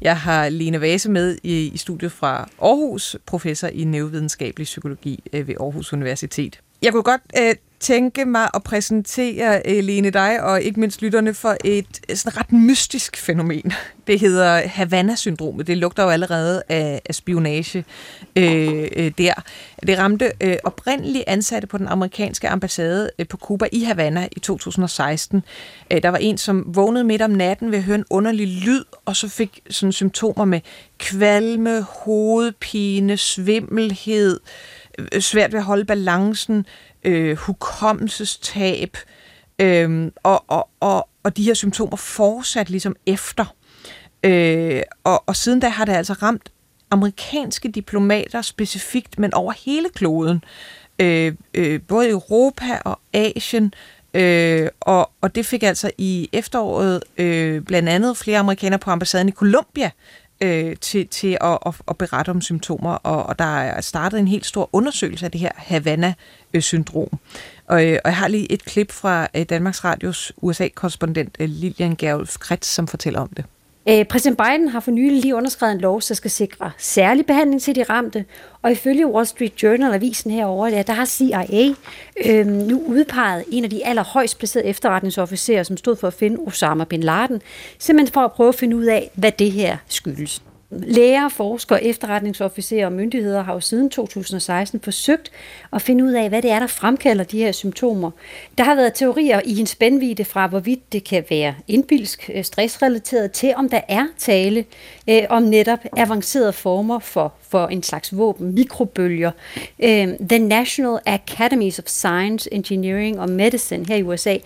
Jeg har Lene Vase med i studiet fra Aarhus, professor i neurovidenskabelig psykologi ved Aarhus Universitet. Jeg kunne godt øh, tænke mig at præsentere, øh, Lene, dig og ikke mindst lytterne for et øh, sådan ret mystisk fænomen. Det hedder Havana-syndromet. Det lugter jo allerede af, af spionage øh, øh, der. Det ramte øh, oprindeligt ansatte på den amerikanske ambassade øh, på Cuba i Havana i 2016. Øh, der var en, som vågnede midt om natten ved at høre en underlig lyd, og så fik sådan symptomer med kvalme, hovedpine, svimmelhed, øh, svært ved at holde balancen, øh, hukommelsestab, øh, og, og, og, og de her symptomer fortsat ligesom efter. Øh, og, og siden da har det altså ramt amerikanske diplomater specifikt, men over hele kloden. Øh, øh, både i Europa og Asien. Øh, og, og det fik altså i efteråret øh, blandt andet flere amerikanere på ambassaden i Colombia øh, til, til at, at, at berette om symptomer, og, og der er startet en helt stor undersøgelse af det her Havana-syndrom. Og, øh, og jeg har lige et klip fra øh, Danmarks Radios USA-korrespondent øh, Lilian Gerulf Kretz, som fortæller om det. Øh, præsident Biden har for nylig lige underskrevet en lov, der skal sikre særlig behandling til de ramte, og ifølge Wall Street Journal, avisen herovre, ja, der har CIA øh, nu udpeget en af de allerhøjst placerede efterretningsofficerer, som stod for at finde Osama bin Laden, simpelthen for at prøve at finde ud af, hvad det her skyldes. Læger, forskere, efterretningsofficerer og myndigheder har jo siden 2016 forsøgt at finde ud af, hvad det er, der fremkalder de her symptomer. Der har været teorier i en spændvidde fra, hvorvidt det kan være indbilsk, øh, stressrelateret, til om der er tale øh, om netop avancerede former for, for en slags våben, mikrobølger. Øh, The National Academies of Science, Engineering og Medicine her i USA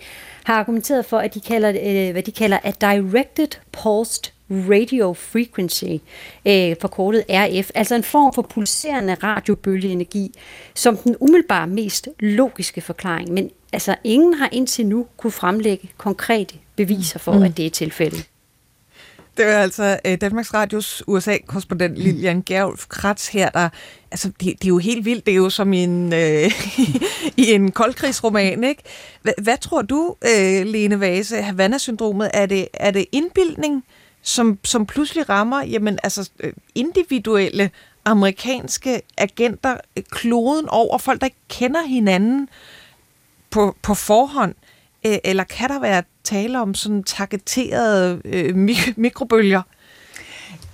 har argumenteret for, at de kalder, øh, hvad de kalder a directed pulsed radio frequency, øh, forkortet RF, altså en form for pulserende radiobølgeenergi, som den umiddelbart mest logiske forklaring. Men altså, ingen har indtil nu kunne fremlægge konkrete beviser for, mm. at det er tilfældet. Det er altså øh, Danmarks Radios USA-korrespondent Lilian Gerulf Kratz her, der... Altså, det, det er jo helt vildt. Det er jo som en, øh, i en koldkrigsroman, ikke? Hvad, hvad tror du, øh, Lene Vase, Havana-syndromet? Er det, er det indbildning? Som, som pludselig rammer jamen, altså, øh, individuelle amerikanske agenter øh, kloden over, folk, der ikke kender hinanden på, på forhånd? Eller kan der være tale om sådan targeterede øh, mik- mikrobølger?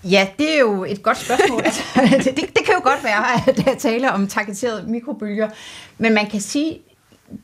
Ja, det er jo et godt spørgsmål. altså, det, det kan jo godt være, at der taler om targeterede mikrobølger. Men man kan sige,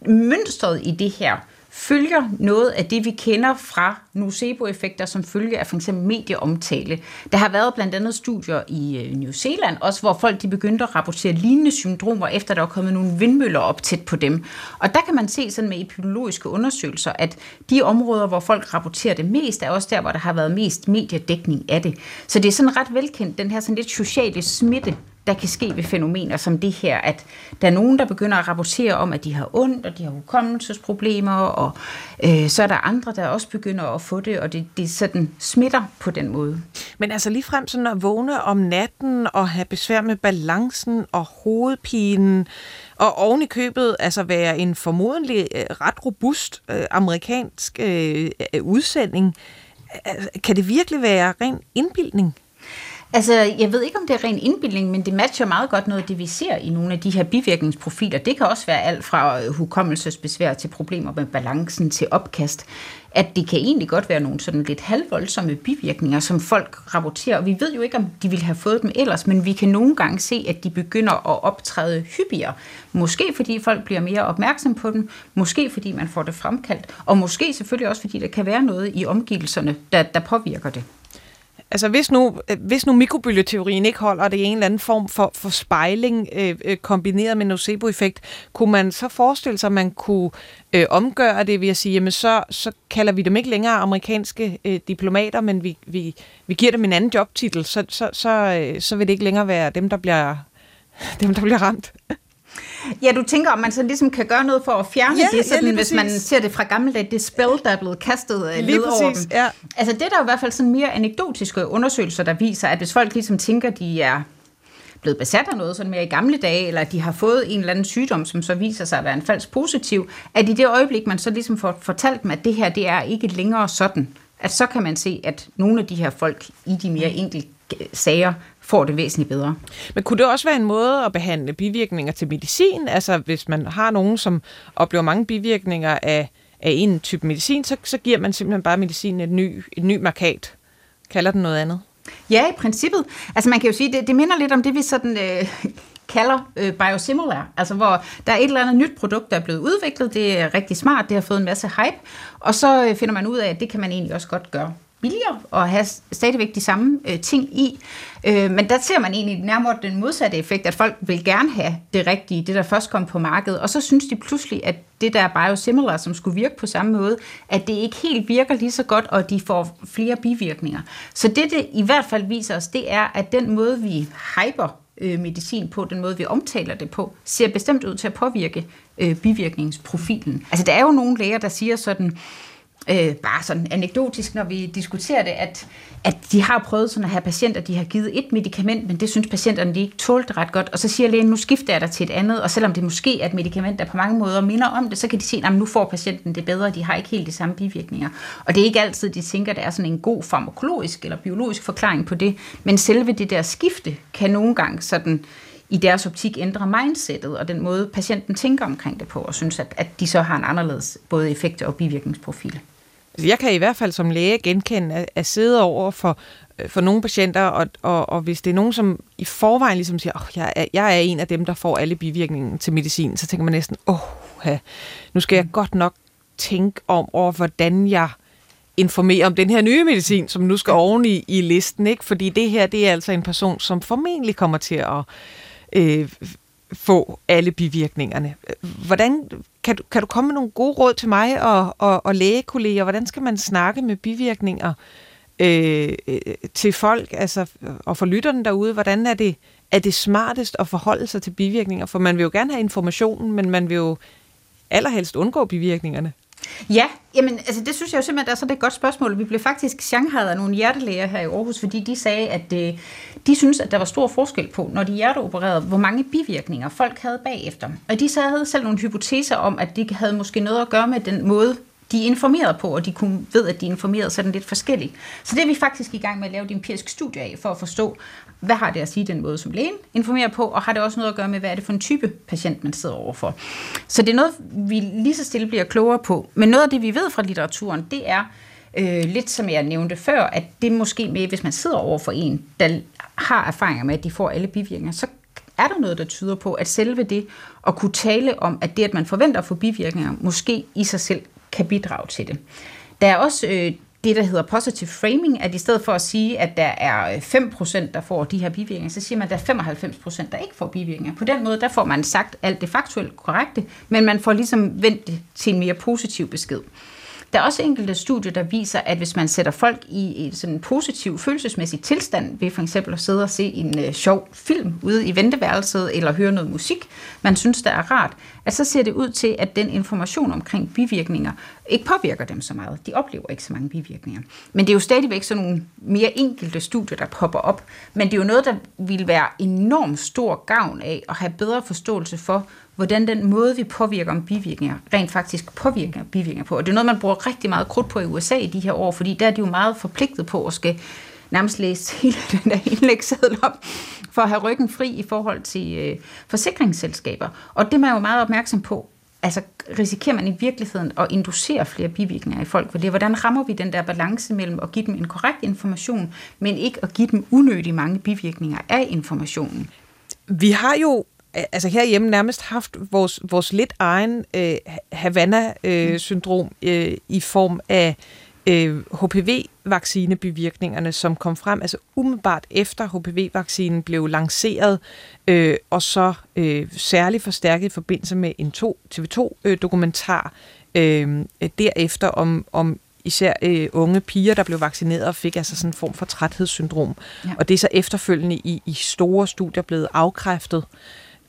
mønstret i det her følger noget af det, vi kender fra nocebo-effekter, som følge af f.eks. medieomtale. Der har været blandt andet studier i øh, New Zealand, også hvor folk de begyndte at rapportere lignende syndromer, efter der er kommet nogle vindmøller op tæt på dem. Og der kan man se sådan med epidemiologiske undersøgelser, at de områder, hvor folk rapporterer det mest, er også der, hvor der har været mest mediedækning af det. Så det er sådan ret velkendt, den her sådan lidt sociale smitte, der kan ske ved fænomener som det her, at der er nogen, der begynder at rapportere om, at de har ondt, og de har hukommelsesproblemer, og øh, så er der andre, der også begynder at få det, og det, det sådan smitter på den måde. Men altså lige frem sådan at vågne om natten og have besvær med balancen og hovedpinen, og oven i købet altså være en formodentlig øh, ret robust øh, amerikansk øh, øh udsending, øh, kan det virkelig være ren indbildning? Altså, jeg ved ikke, om det er ren indbildning, men det matcher meget godt noget af det, vi ser i nogle af de her bivirkningsprofiler. Det kan også være alt fra øh, hukommelsesbesvær til problemer med balancen til opkast. At det kan egentlig godt være nogle sådan lidt halvvoldsomme bivirkninger, som folk rapporterer. Og vi ved jo ikke, om de ville have fået dem ellers, men vi kan nogle gange se, at de begynder at optræde hyppigere. Måske fordi folk bliver mere opmærksom på dem, måske fordi man får det fremkaldt, og måske selvfølgelig også fordi der kan være noget i omgivelserne, der, der påvirker det. Altså hvis nu, øh, hvis nu mikrobølgeteorien ikke holder, og det er en eller anden form for, for spejling øh, øh, kombineret med nocebo-effekt, kunne man så forestille sig, at man kunne øh, omgøre det ved at sige, jamen så, så kalder vi dem ikke længere amerikanske øh, diplomater, men vi, vi, vi giver dem en anden jobtitel, så, så, så, øh, så vil det ikke længere være dem, der bliver, dem, der bliver ramt. Ja, du tænker, om man så ligesom kan gøre noget for at fjerne Ja, det, ja, sådan, lige hvis man ser det fra gamle dage, det spil, der er blevet kastet øh, Lige ned over præcis, dem. ja. Altså det er der jo i hvert fald sådan mere anekdotiske undersøgelser, der viser, at hvis folk ligesom tænker, de er blevet besat af noget sådan mere i gamle dage, eller de har fået en eller anden sygdom, som så viser sig at være en falsk positiv, at i det øjeblik, man så ligesom får fortalt dem, at det her, det er ikke længere sådan, at så kan man se, at nogle af de her folk i de mere enkelte sager får det væsentligt bedre. Men kunne det også være en måde at behandle bivirkninger til medicin? Altså hvis man har nogen, som oplever mange bivirkninger af, af en type medicin, så, så giver man simpelthen bare medicinen et ny, et ny markat. Kalder den noget andet? Ja, i princippet. Altså man kan jo sige, det, det minder lidt om det, vi sådan øh, kalder øh, biosimilar. Altså hvor der er et eller andet nyt produkt, der er blevet udviklet. Det er rigtig smart, det har fået en masse hype. Og så øh, finder man ud af, at det kan man egentlig også godt gøre billigere og have stadigvæk de samme øh, ting i. Øh, men der ser man egentlig nærmere den modsatte effekt, at folk vil gerne have det rigtige, det der først kom på markedet, og så synes de pludselig, at det der biosimilar, som skulle virke på samme måde, at det ikke helt virker lige så godt, og de får flere bivirkninger. Så det, det i hvert fald viser os, det er, at den måde, vi hyper øh, medicin på, den måde, vi omtaler det på, ser bestemt ud til at påvirke øh, bivirkningsprofilen. Altså, der er jo nogle læger, der siger sådan, øh, Øh, bare sådan anekdotisk, når vi diskuterer det, at, at de har prøvet sådan at have patienter, de har givet et medicament, men det synes patienterne, de ikke tålte ret godt, og så siger lægen, nu skifter jeg dig til et andet, og selvom det måske er et medicament, der på mange måder minder om det, så kan de se, at nu får patienten det bedre, de har ikke helt de samme bivirkninger. Og det er ikke altid, de tænker, at det er sådan en god farmakologisk eller biologisk forklaring på det, men selve det der skifte kan nogle gange sådan i deres optik ændre mindsetet og den måde, patienten tænker omkring det på, og synes, at, at de så har en anderledes både effekt og bivirkningsprofil. Altså, Jeg kan i hvert fald som læge genkende at, at sidde over for, øh, for nogle patienter, og, og, og hvis det er nogen, som i forvejen ligesom siger, oh, jeg, er, jeg er en af dem, der får alle bivirkninger til medicin, så tænker man næsten, åh, oh, nu skal jeg godt nok tænke om over, hvordan jeg informerer om den her nye medicin, som nu skal oven i, i listen, ikke? fordi det her, det er altså en person, som formentlig kommer til at øh, få alle bivirkningerne. Hvordan kan du, kan du komme med nogle gode råd til mig og, og, og lægekolleger? Hvordan skal man snakke med bivirkninger øh, øh, til folk, altså, og for lytterne derude? Hvordan er det, er det smartest at forholde sig til bivirkninger? For man vil jo gerne have informationen, men man vil jo allerhelst undgå bivirkningerne. Ja, jamen, altså det synes jeg jo simpelthen, der er sådan et godt spørgsmål. Vi blev faktisk shanghajet af nogle hjertelæger her i Aarhus, fordi de sagde, at øh, de synes, at der var stor forskel på, når de hjerteopererede, hvor mange bivirkninger folk havde bagefter. Og de så havde selv nogle hypoteser om, at det havde måske noget at gøre med den måde, de informerede på, og de kunne ved, at de informerede sådan lidt forskelligt. Så det er vi faktisk i gang med at lave et empirisk studie af, for at forstå, hvad har det at sige den måde, som lægen informerer på, og har det også noget at gøre med, hvad er det for en type patient, man sidder overfor. Så det er noget, vi lige så stille bliver klogere på. Men noget af det, vi ved fra litteraturen, det er øh, lidt som jeg nævnte før, at det måske med, hvis man sidder over for en, der har erfaringer med, at de får alle bivirkninger, så er der noget, der tyder på, at selve det at kunne tale om, at det, at man forventer at få bivirkninger, måske i sig selv kan bidrage til det. Der er også øh, det, der hedder positive framing, at i stedet for at sige, at der er øh, 5%, der får de her bivirkninger, så siger man, at der er 95%, der ikke får bivirkninger. På den måde, der får man sagt alt det faktuelt korrekte, men man får ligesom vendt det til en mere positiv besked. Der er også enkelte studier, der viser, at hvis man sætter folk i en sådan positiv følelsesmæssig tilstand, ved for eksempel at sidde og se en øh, sjov film ude i venteværelset, eller høre noget musik, man synes, der er rart, at så ser det ud til, at den information omkring bivirkninger ikke påvirker dem så meget. De oplever ikke så mange bivirkninger. Men det er jo stadigvæk sådan nogle mere enkelte studier, der popper op. Men det er jo noget, der vil være enormt stor gavn af at have bedre forståelse for, hvordan den måde, vi påvirker om bivirkninger, rent faktisk påvirker bivirkninger på. Og det er noget, man bruger rigtig meget krudt på i USA i de her år, fordi der er de jo meget forpligtet på at skal nærmest læse hele den der indlægsseddel op, for at have ryggen fri i forhold til øh, forsikringsselskaber. Og det man er jo meget opmærksom på, altså risikerer man i virkeligheden at inducere flere bivirkninger i folk? For det hvordan rammer vi den der balance mellem at give dem en korrekt information, men ikke at give dem unødigt mange bivirkninger af informationen? Vi har jo altså herhjemme nærmest haft vores, vores lidt egen øh, Havana-syndrom øh, øh, i form af øh, HPV-vaccinebivirkningerne, som kom frem altså umiddelbart efter HPV-vaccinen blev lanceret, øh, og så øh, særligt forstærket i forbindelse med en to, TV2-dokumentar øh, derefter om, om især øh, unge piger, der blev vaccineret og fik altså sådan en form for træthedssyndrom. Ja. Og det er så efterfølgende i, i store studier blevet afkræftet.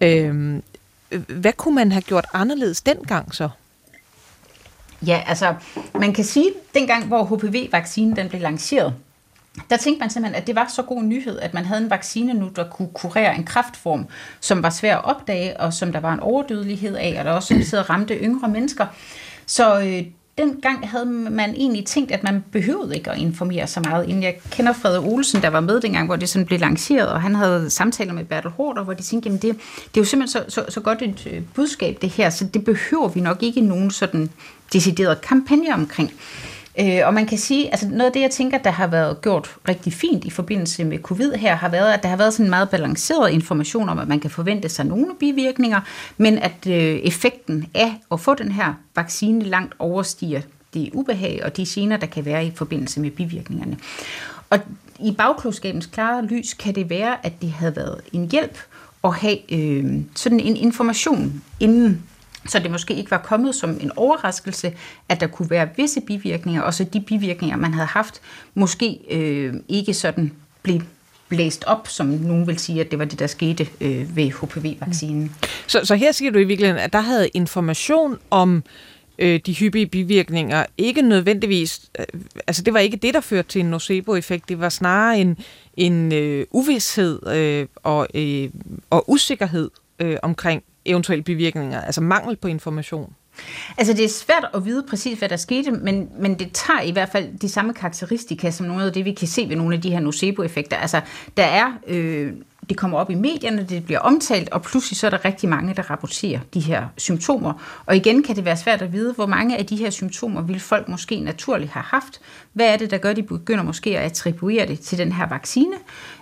Øhm, hvad kunne man have gjort anderledes dengang så? Ja, altså, man kan sige, at dengang, hvor HPV-vaccinen den blev lanceret, der tænkte man simpelthen, at det var så god nyhed, at man havde en vaccine nu, der kunne kurere en kraftform, som var svær at opdage, og som der var en overdødelighed af, og der også sidder ramte yngre mennesker. Så øh, dengang havde man egentlig tænkt, at man behøvede ikke at informere så meget. Inden jeg kender Frede Olsen, der var med dengang, hvor det sådan blev lanceret, og han havde samtaler med Bertel Hårder, hvor de tænkte, at det, det er jo simpelthen så, så, så godt et øh, budskab, det her, så det behøver vi nok ikke nogen sådan decideret kampagne omkring. Øh, og man kan sige, altså noget af det, jeg tænker, der har været gjort rigtig fint i forbindelse med covid her, har været, at der har været sådan en meget balanceret information om, at man kan forvente sig nogle bivirkninger, men at øh, effekten af at få den her vaccine langt overstiger det ubehag og de gener, der kan være i forbindelse med bivirkningerne. Og i bagklodskabens klare lys kan det være, at det havde været en hjælp at have øh, sådan en information inden så det måske ikke var kommet som en overraskelse, at der kunne være visse bivirkninger, og så de bivirkninger, man havde haft, måske øh, ikke sådan blev blæst op, som nogen vil sige, at det var det, der skete øh, ved HPV-vaccinen. Mm. Så, så her siger du i virkeligheden, at der havde information om øh, de hyppige bivirkninger ikke nødvendigvis, øh, altså det var ikke det, der førte til en nocebo-effekt, det var snarere en, en øh, uvidshed øh, og, øh, og usikkerhed øh, omkring eventuelle bivirkninger, altså mangel på information? Altså det er svært at vide præcis, hvad der skete, men, men det tager i hvert fald de samme karakteristika som noget af det, vi kan se ved nogle af de her nocebo-effekter. Altså der er, øh, det kommer op i medierne, det bliver omtalt, og pludselig så er der rigtig mange, der rapporterer de her symptomer. Og igen kan det være svært at vide, hvor mange af de her symptomer vil folk måske naturligt have haft. Hvad er det, der gør, at de begynder måske at attribuere det til den her vaccine?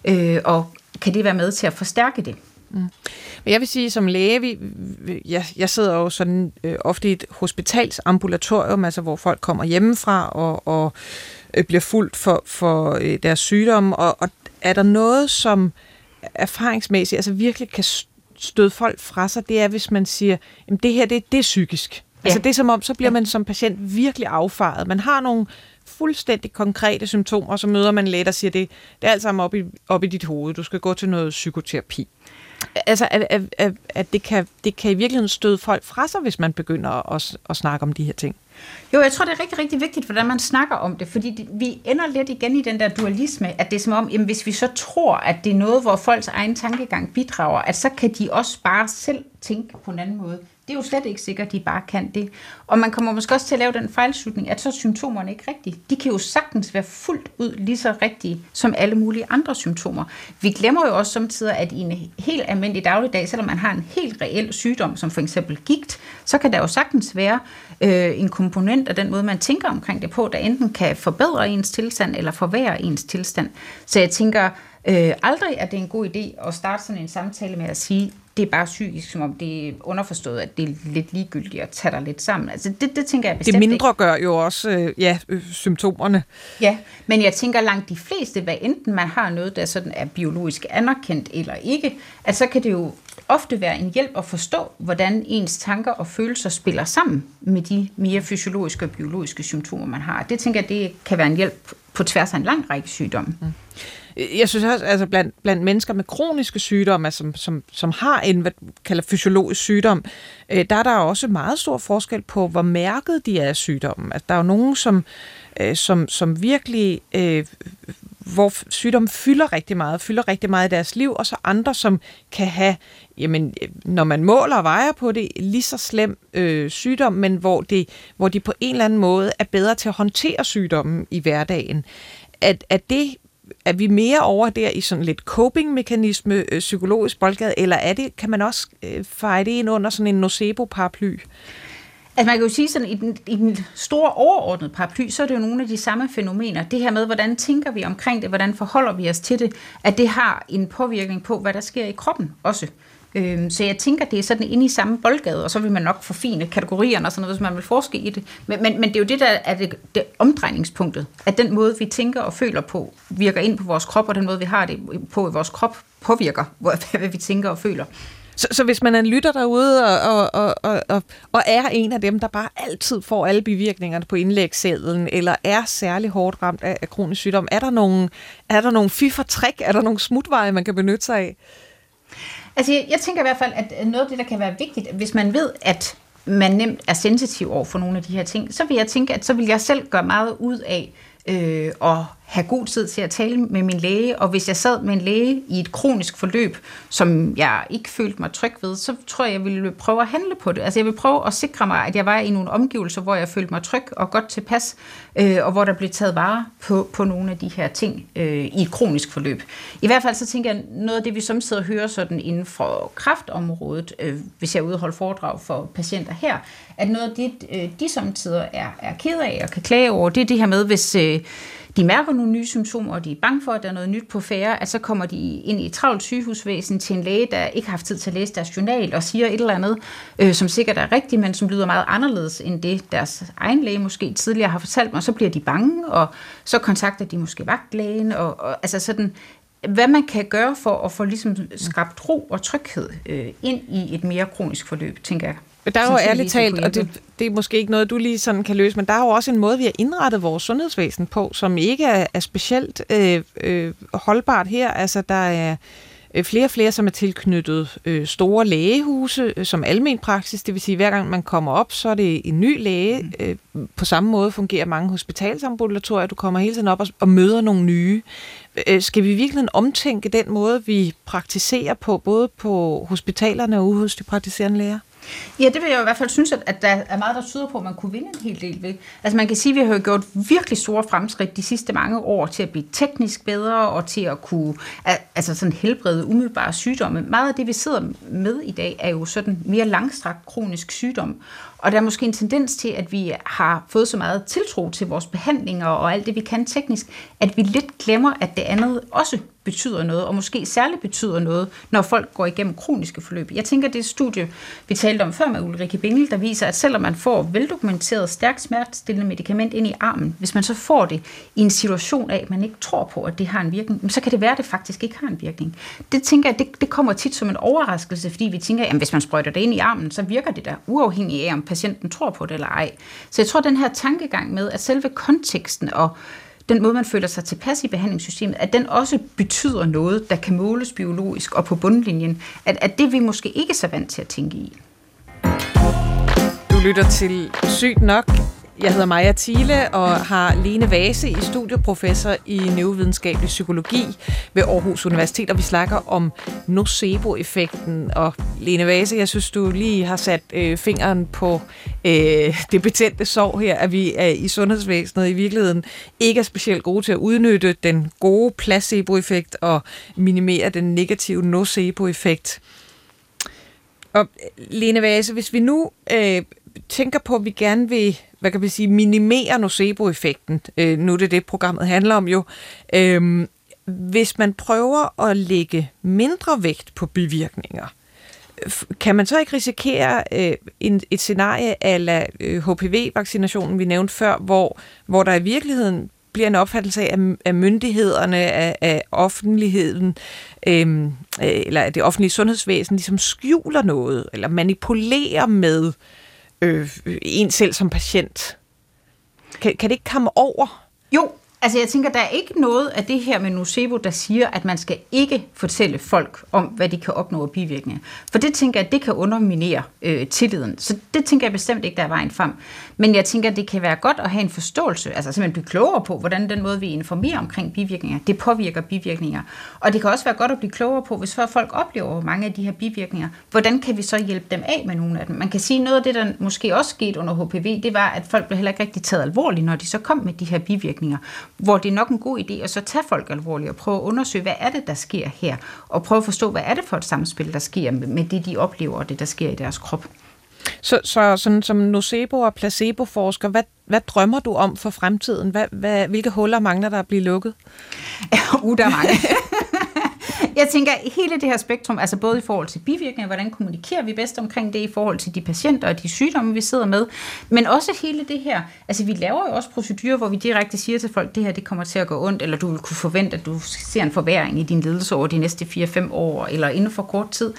Øh, og kan det være med til at forstærke det? Mm. Men jeg vil sige, som læge, vi, jeg, jeg sidder jo sådan øh, ofte i et hospitalsambulatorium, altså hvor folk kommer hjemmefra og, og øh, bliver fuldt for, for øh, deres sygdomme, og, og er der noget, som erfaringsmæssigt altså virkelig kan støde folk fra sig, det er, hvis man siger, at det her, det, det er psykisk. Altså, ja. Altså det er som om, så bliver man som patient virkelig affaret. Man har nogle fuldstændig konkrete symptomer, og så møder man læge, der siger, det, det er alt sammen op i, op i dit hoved. Du skal gå til noget psykoterapi. Altså, at, at, at, at det, kan, det kan i virkeligheden støde folk fra sig, hvis man begynder at, at snakke om de her ting. Jo, jeg tror, det er rigtig, rigtig vigtigt, hvordan man snakker om det, fordi vi ender lidt igen i den der dualisme, at det er som om, jamen, hvis vi så tror, at det er noget, hvor folks egen tankegang bidrager, at så kan de også bare selv tænke på en anden måde. Det er jo slet ikke sikkert, at de bare kan det. Og man kommer måske også til at lave den fejlslutning, at så er symptomerne ikke rigtige. De kan jo sagtens være fuldt ud lige så rigtige som alle mulige andre symptomer. Vi glemmer jo også samtidig, at i en helt almindelig dagligdag, selvom man har en helt reel sygdom, som for eksempel gigt, så kan der jo sagtens være øh, en komponent af den måde, man tænker omkring det på, der enten kan forbedre ens tilstand eller forværre ens tilstand. Så jeg tænker, Øh, aldrig er det en god idé at starte sådan en samtale med at sige, det er bare psykisk, som om det er underforstået, at det er lidt ligegyldigt at tage dig lidt sammen. Altså det, det tænker jeg bestemt Det mindre ikke. gør jo også øh, ja, øh, symptomerne. Ja, men jeg tænker langt de fleste, hvad enten man har noget, der sådan er biologisk anerkendt eller ikke, at så kan det jo ofte være en hjælp at forstå, hvordan ens tanker og følelser spiller sammen med de mere fysiologiske og biologiske symptomer, man har. Det tænker jeg, det kan være en hjælp på tværs af en lang række sygdomme. Mm. Øh, jeg synes også, altså blandt, blandt mennesker med kroniske sygdomme, altså, som, som, som har en, hvad kalder fysiologisk sygdom, øh, der er der også meget stor forskel på, hvor mærket de er af sygdommen. Altså, der er jo nogen, som, øh, som, som virkelig, øh, hvor sygdommen fylder rigtig meget, fylder rigtig meget i deres liv, og så andre, som kan have, jamen, øh, når man måler og vejer på det, lige så slem øh, sygdom, men hvor, det, hvor de på en eller anden måde er bedre til at håndtere sygdommen i hverdagen. At, at det er vi mere over der i sådan lidt coping-mekanisme, øh, psykologisk boldgade, eller er det, kan man også øh, feje det ind under sådan en nocebo-paraply? Altså man kan jo sige sådan, i den, i den store overordnede paraply, så er det jo nogle af de samme fænomener. Det her med, hvordan tænker vi omkring det, hvordan forholder vi os til det, at det har en påvirkning på, hvad der sker i kroppen også. Øhm, så jeg tænker, det er sådan inde i samme boldgade, og så vil man nok forfine kategorierne og sådan noget, hvis man vil forske i det. Men, men, men det er jo det, der er det, det omdrejningspunktet, at den måde, vi tænker og føler på, virker ind på vores krop, og den måde, vi har det på i vores krop, påvirker, hvad vi tænker og føler. Så, så hvis man er en lytter derude og, og, og, og, og, er en af dem, der bare altid får alle bivirkningerne på indlægssedlen, eller er særlig hårdt ramt af, af kronisk sygdom, er der nogle, er der nogle fiffer trick, er der nogle smutveje, man kan benytte sig af? Altså, jeg, jeg tænker i hvert fald, at noget af det, der kan være vigtigt, hvis man ved, at man nemt er sensitiv over for nogle af de her ting, så vil jeg tænke, at så vil jeg selv gøre meget ud af øh, at have god tid til at tale med min læge, og hvis jeg sad med en læge i et kronisk forløb, som jeg ikke følte mig tryg ved, så tror jeg, jeg ville prøve at handle på det. Altså jeg vil prøve at sikre mig, at jeg var i nogle omgivelser, hvor jeg følte mig tryg og godt tilpas, øh, og hvor der blev taget vare på, på nogle af de her ting øh, i et kronisk forløb. I hvert fald så tænker jeg, noget af det, vi som sidder og hører sådan inden for kraftområdet, øh, hvis jeg udholder foredrag for patienter her, at noget af det, øh, de samtidig er, er ked af og kan klage over, det er det her med, hvis... Øh, de mærker nogle nye symptomer, og de er bange for, at der er noget nyt på færre, at så kommer de ind i et travlt sygehusvæsen til en læge, der ikke har haft tid til at læse deres journal og siger et eller andet, øh, som sikkert er rigtigt, men som lyder meget anderledes end det, deres egen læge måske tidligere har fortalt mig, og så bliver de bange, og så kontakter de måske vagtlægen, og, og altså sådan, hvad man kan gøre for at få ligesom skabt ro og tryghed øh, ind i et mere kronisk forløb, tænker jeg. Der er jo ærligt talt, og det, det er måske ikke noget, du lige sådan kan løse, men der er jo også en måde, vi har indrettet vores sundhedsvæsen på, som ikke er, er specielt øh, øh, holdbart her. Altså, der er øh, flere og flere, som er tilknyttet øh, store lægehuse øh, som almen praksis. Det vil sige, at hver gang man kommer op, så er det en ny læge. Mm. Øh, på samme måde fungerer mange hospitalsambulatorier. Du kommer hele tiden op og, og møder nogle nye. Øh, skal vi virkelig omtænke den måde, vi praktiserer på, både på hospitalerne og ude hos de praktiserende læger? Ja, det vil jeg i hvert fald synes, at, at der er meget, der tyder på, at man kunne vinde en hel del ved. Altså man kan sige, at vi har gjort virkelig store fremskridt de sidste mange år til at blive teknisk bedre og til at kunne altså sådan helbrede umiddelbare sygdomme. Meget af det, vi sidder med i dag, er jo sådan mere langstrakt kronisk sygdom. Og der er måske en tendens til, at vi har fået så meget tiltro til vores behandlinger og alt det, vi kan teknisk, at vi lidt glemmer, at det andet også betyder noget, og måske særligt betyder noget, når folk går igennem kroniske forløb. Jeg tænker, det studie, vi talte om før med Ulrike Bingel, der viser, at selvom man får veldokumenteret stærkt smertestillende medicament ind i armen, hvis man så får det i en situation af, at man ikke tror på, at det har en virkning, så kan det være, at det faktisk ikke har en virkning. Det tænker jeg, det, det kommer tit som en overraskelse, fordi vi tænker, at hvis man sprøjter det ind i armen, så virker det der uafhængigt af, om patienten tror på det eller ej. Så jeg tror, den her tankegang med, at selve konteksten og den måde, man føler sig tilpas i behandlingssystemet, at den også betyder noget, der kan måles biologisk og på bundlinjen, at, at det vi måske ikke så vant til at tænke i. Du lytter til Sygt Nok, jeg hedder Maja Thiele og har Lene Vase i studieprofessor i neurovidenskabelig psykologi ved Aarhus Universitet, og vi snakker om nocebo-effekten. Og Lene Vase, jeg synes, du lige har sat øh, fingeren på øh, det betændte sår her, at vi er i sundhedsvæsenet i virkeligheden ikke er specielt gode til at udnytte den gode placebo-effekt og minimere den negative nocebo-effekt. Og øh, Lene Vase, hvis vi nu øh, tænker på, at vi gerne vil hvad kan vi sige, minimere nocebo-effekten. Øh, nu er det det, programmet handler om jo. Øh, hvis man prøver at lægge mindre vægt på bivirkninger, kan man så ikke risikere øh, en, et scenarie af øh, HPV-vaccinationen, vi nævnte før, hvor, hvor der i virkeligheden bliver en opfattelse af, af myndighederne, af, af offentligheden, øhm, øh, eller det offentlige sundhedsvæsen, ligesom skjuler noget, eller manipulerer med øh, øh, en selv som patient. Kan, kan det ikke komme over? Jo, Altså jeg tænker, der er ikke noget af det her med nocebo, der siger, at man skal ikke fortælle folk om, hvad de kan opnå af bivirkninger. For det tænker jeg, det kan underminere øh, tilliden. Så det tænker jeg bestemt ikke, der er vejen frem. Men jeg tænker, at det kan være godt at have en forståelse, altså simpelthen blive klogere på, hvordan den måde, vi informerer omkring bivirkninger, det påvirker bivirkninger. Og det kan også være godt at blive klogere på, hvis folk oplever mange af de her bivirkninger, hvordan kan vi så hjælpe dem af med nogle af dem? Man kan sige, noget af det, der måske også skete under HPV, det var, at folk blev heller ikke rigtig taget alvorligt, når de så kom med de her bivirkninger hvor det er nok en god idé at så tage folk alvorligt og prøve at undersøge, hvad er det, der sker her, og prøve at forstå, hvad er det for et samspil, der sker med det, de oplever, og det, der sker i deres krop. Så, så sådan, som nocebo- og placebo-forsker, hvad, hvad drømmer du om for fremtiden? Hvad, hvad, hvilke huller mangler der at blive lukket? uh, der er mange. jeg tænker, hele det her spektrum, altså både i forhold til bivirkninger, hvordan kommunikerer vi bedst omkring det i forhold til de patienter og de sygdomme, vi sidder med, men også hele det her, altså vi laver jo også procedurer, hvor vi direkte siger til folk, det her det kommer til at gå ondt, eller du vil kunne forvente, at du ser en forværing i din ledelse over de næste 4-5 år, eller inden for kort tid.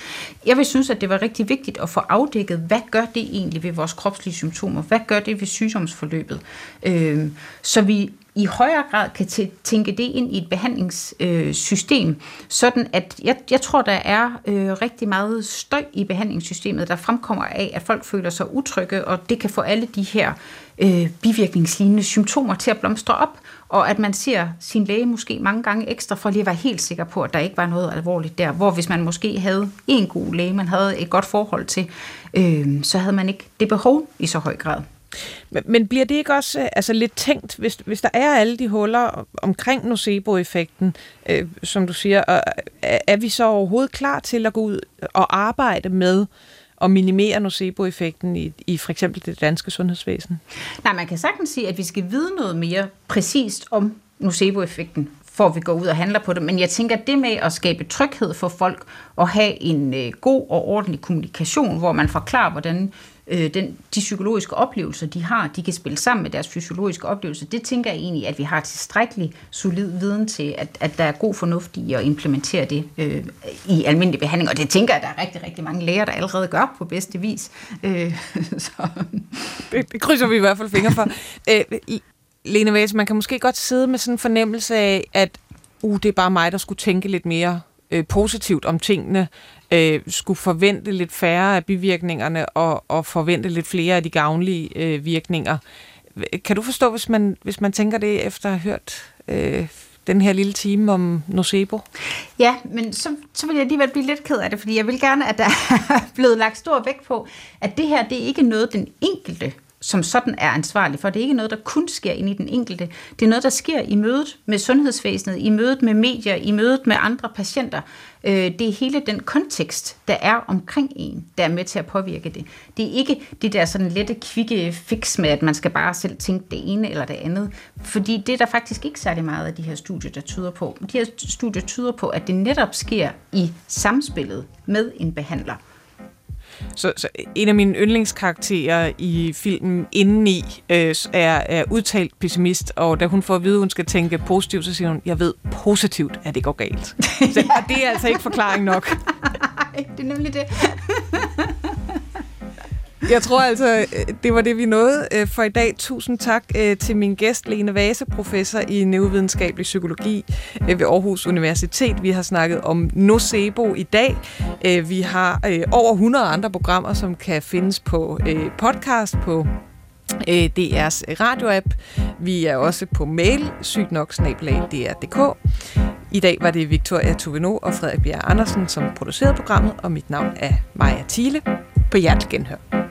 Jeg vil synes, at det var rigtig vigtigt at få afdækket, hvad gør det egentlig ved vores kropslige symptomer? Hvad gør det ved sygdomsforløbet? Øh, så vi i højere grad kan tænke det ind i et behandlingssystem, øh, sådan at jeg, jeg tror, der er øh, rigtig meget støj i behandlingssystemet, der fremkommer af, at folk føler sig utrygge, og det kan få alle de her øh, bivirkningslignende symptomer til at blomstre op, og at man ser sin læge måske mange gange ekstra, for lige at være helt sikker på, at der ikke var noget alvorligt der, hvor hvis man måske havde en god læge, man havde et godt forhold til, øh, så havde man ikke det behov i så høj grad. Men, men bliver det ikke også øh, altså, lidt tænkt, hvis, hvis der er alle de huller omkring nocebo-effekten, øh, som du siger, og, er, er vi så overhovedet klar til at gå ud og arbejde med at minimere nocebo-effekten i, i for eksempel det danske sundhedsvæsen? Nej, man kan sagtens sige, at vi skal vide noget mere præcist om nocebo-effekten, for vi går ud og handler på det. Men jeg tænker, at det med at skabe tryghed for folk og have en øh, god og ordentlig kommunikation, hvor man forklarer, hvordan øh, den, de psykologiske oplevelser, de har, de kan spille sammen med deres fysiologiske oplevelser, det tænker jeg egentlig, at vi har tilstrækkelig solid viden til, at, at der er god fornuft i at implementere det øh, i almindelig behandling. Og det tænker jeg, at der er rigtig, rigtig mange læger, der allerede gør på bedste vis. Øh, så. Det, det krydser vi i hvert fald fingre for. øh, Lene Væs, man kan måske godt sidde med sådan en fornemmelse af, at uh, det er bare mig, der skulle tænke lidt mere øh, positivt om tingene, øh, skulle forvente lidt færre af bivirkningerne og, og forvente lidt flere af de gavnlige øh, virkninger. Kan du forstå, hvis man, hvis man tænker det efter at have hørt øh, den her lille time om nocebo? Ja, men så, så vil jeg alligevel blive lidt ked af det, fordi jeg vil gerne, at der er blevet lagt stor vægt på, at det her, det er ikke noget, den enkelte som sådan er ansvarlig for. Det er ikke noget, der kun sker ind i den enkelte. Det er noget, der sker i mødet med sundhedsvæsenet, i mødet med medier, i mødet med andre patienter. Øh, det er hele den kontekst, der er omkring en, der er med til at påvirke det. Det er ikke det der sådan lette, kvikke fix med, at man skal bare selv tænke det ene eller det andet. Fordi det er der faktisk ikke særlig meget af de her studier, der tyder på. De her studier tyder på, at det netop sker i samspillet med en behandler. Så, så en af mine yndlingskarakterer i filmen indeni øh, er, er udtalt pessimist, og da hun får at vide, at hun skal tænke positivt, så siger hun, jeg ved positivt, at det går galt. Så, og det er altså ikke forklaring nok. Det er nemlig det. Jeg tror altså, øh, det var det, vi nåede øh, for i dag. Tusind tak øh, til min gæst, Lene Vase, professor i neurovidenskabelig psykologi ved Aarhus Universitet. Vi har snakket om nocebo i dag. Vi har over 100 andre programmer, som kan findes på podcast på DR's radioapp. Vi er også på mail, sygt nok dr.dk. I dag var det Victoria Tuveno og Frederik Bjerg Andersen, som producerede programmet, og mit navn er Maja Thiele. På hjertelig genhør.